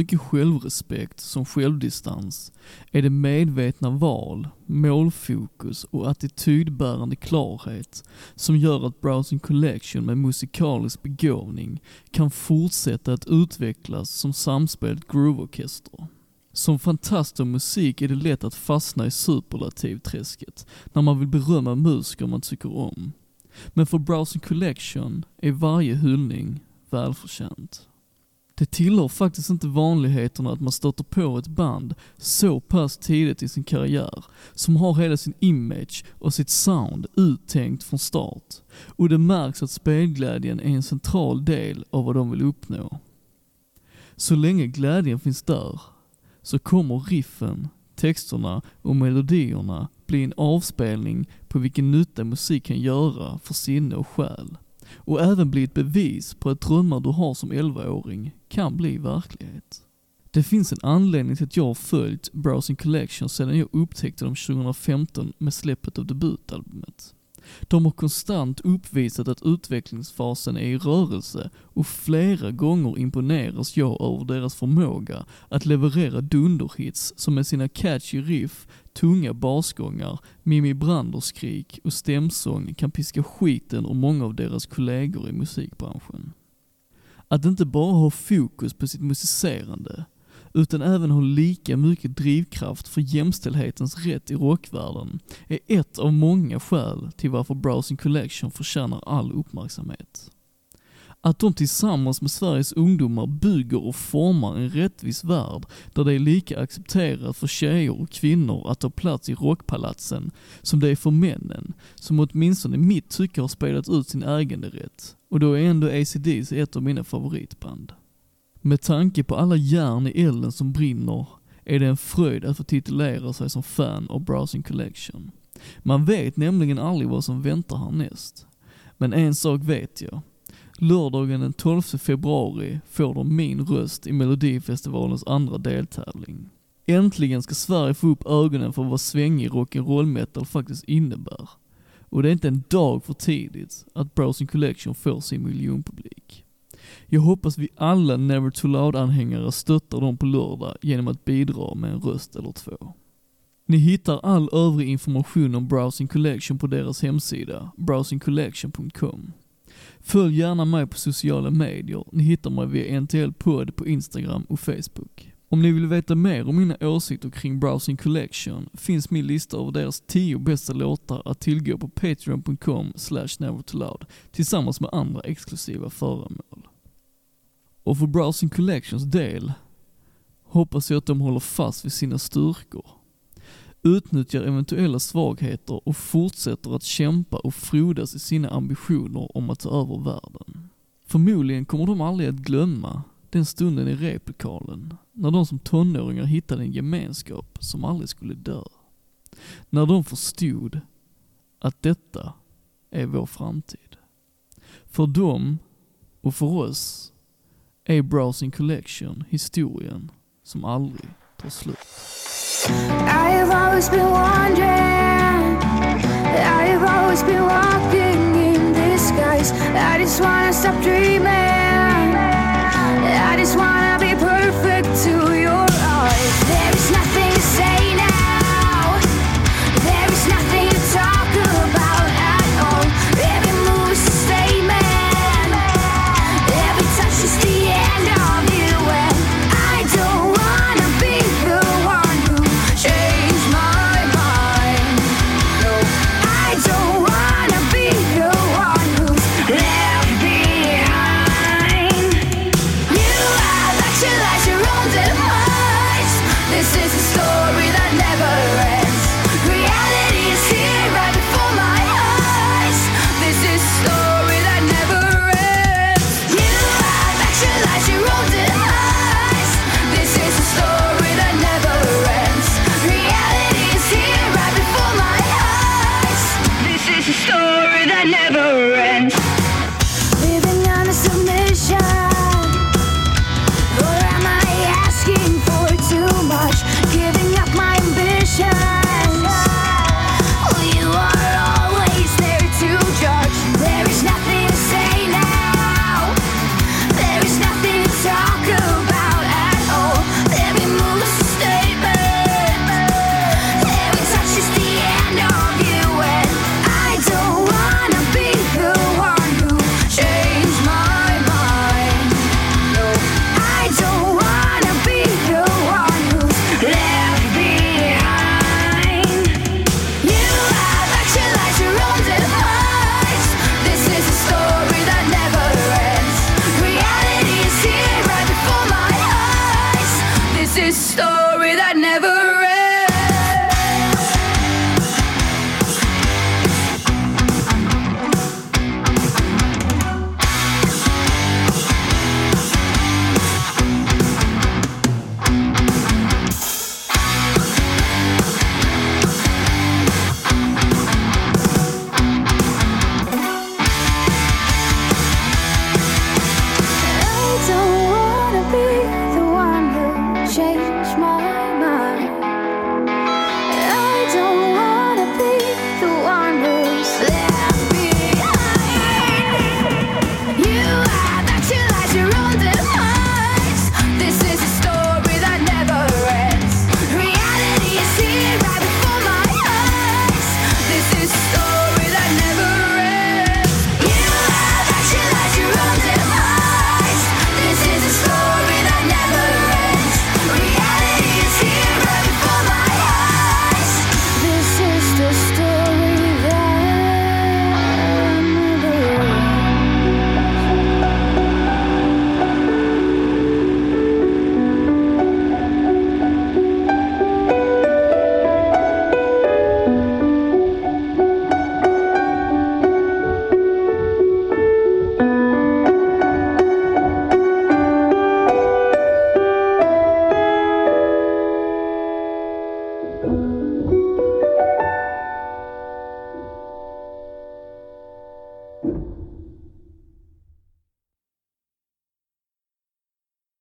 Mycket självrespekt som självdistans är det medvetna val, målfokus och attitydbärande klarhet som gör att Browsing Collection med musikalisk begåvning kan fortsätta att utvecklas som samspelt grooveorkester. Som fantast av musik är det lätt att fastna i superlativträsket när man vill berömma musiker man tycker om. Men för Browsing Collection är varje hyllning välförtjänt. Det tillhör faktiskt inte vanligheterna att man stöter på ett band så pass tidigt i sin karriär, som har hela sin image och sitt sound uttänkt från start. Och det märks att spelglädjen är en central del av vad de vill uppnå. Så länge glädjen finns där, så kommer riffen, texterna och melodierna bli en avspelning på vilken nytta musik kan göra för sinne och själ. Och även bli ett bevis på att drömmar du har som 11-åring kan bli verklighet. Det finns en anledning till att jag har följt Browsing Collection sedan jag upptäckte dem 2015 med släppet av debutalbumet. De har konstant uppvisat att utvecklingsfasen är i rörelse och flera gånger imponeras jag över deras förmåga att leverera dunderhits som med sina catchy riff, tunga basgångar, Mimi Branders-skrik och stämsång kan piska skiten ur många av deras kollegor i musikbranschen. Att inte bara ha fokus på sitt musicerande, utan även ha lika mycket drivkraft för jämställdhetens rätt i rockvärlden är ett av många skäl till varför Browsing Collection förtjänar all uppmärksamhet. Att de tillsammans med Sveriges ungdomar bygger och formar en rättvis värld där det är lika accepterat för tjejer och kvinnor att ta plats i rockpalatsen som det är för männen, som åtminstone i mitt tycke har spelat ut sin äganderätt. Och då är ändå ACDC ett av mina favoritband. Med tanke på alla järn i elden som brinner är det en fröjd att få titulera sig som fan av Browsing Collection. Man vet nämligen aldrig vad som väntar härnäst. Men en sak vet jag. Lördagen den 12 februari får de min röst i Melodifestivalens andra deltävling. Äntligen ska Sverige få upp ögonen för vad svängig rock'n'roll metal faktiskt innebär. Och det är inte en dag för tidigt att Browsing Collection får sin miljonpublik. Jag hoppas vi alla Never Too Loud-anhängare stöttar dem på lördag genom att bidra med en röst eller två. Ni hittar all övrig information om Browsing Collection på deras hemsida, browsingcollection.com. Följ gärna mig på sociala medier, ni hittar mig via NTL-podd på Instagram och Facebook. Om ni vill veta mer om mina åsikter kring Browsing Collection finns min lista över deras 10 bästa låtar att tillgå på patreon.com slash nevertoloud tillsammans med andra exklusiva föremål. Och för Browsing Collections del hoppas jag att de håller fast vid sina styrkor, utnyttjar eventuella svagheter och fortsätter att kämpa och frodas i sina ambitioner om att ta över världen. Förmodligen kommer de aldrig att glömma den stunden i replokalen, när de som tonåringar hittade en gemenskap som aldrig skulle dö. När de förstod att detta är vår framtid. För dem och för oss är Browsing Collection historien som aldrig tar slut.
I've always been wandering. I've always been walking in disguise. I just wanna stop dreaming. I just wanna be perfect to you.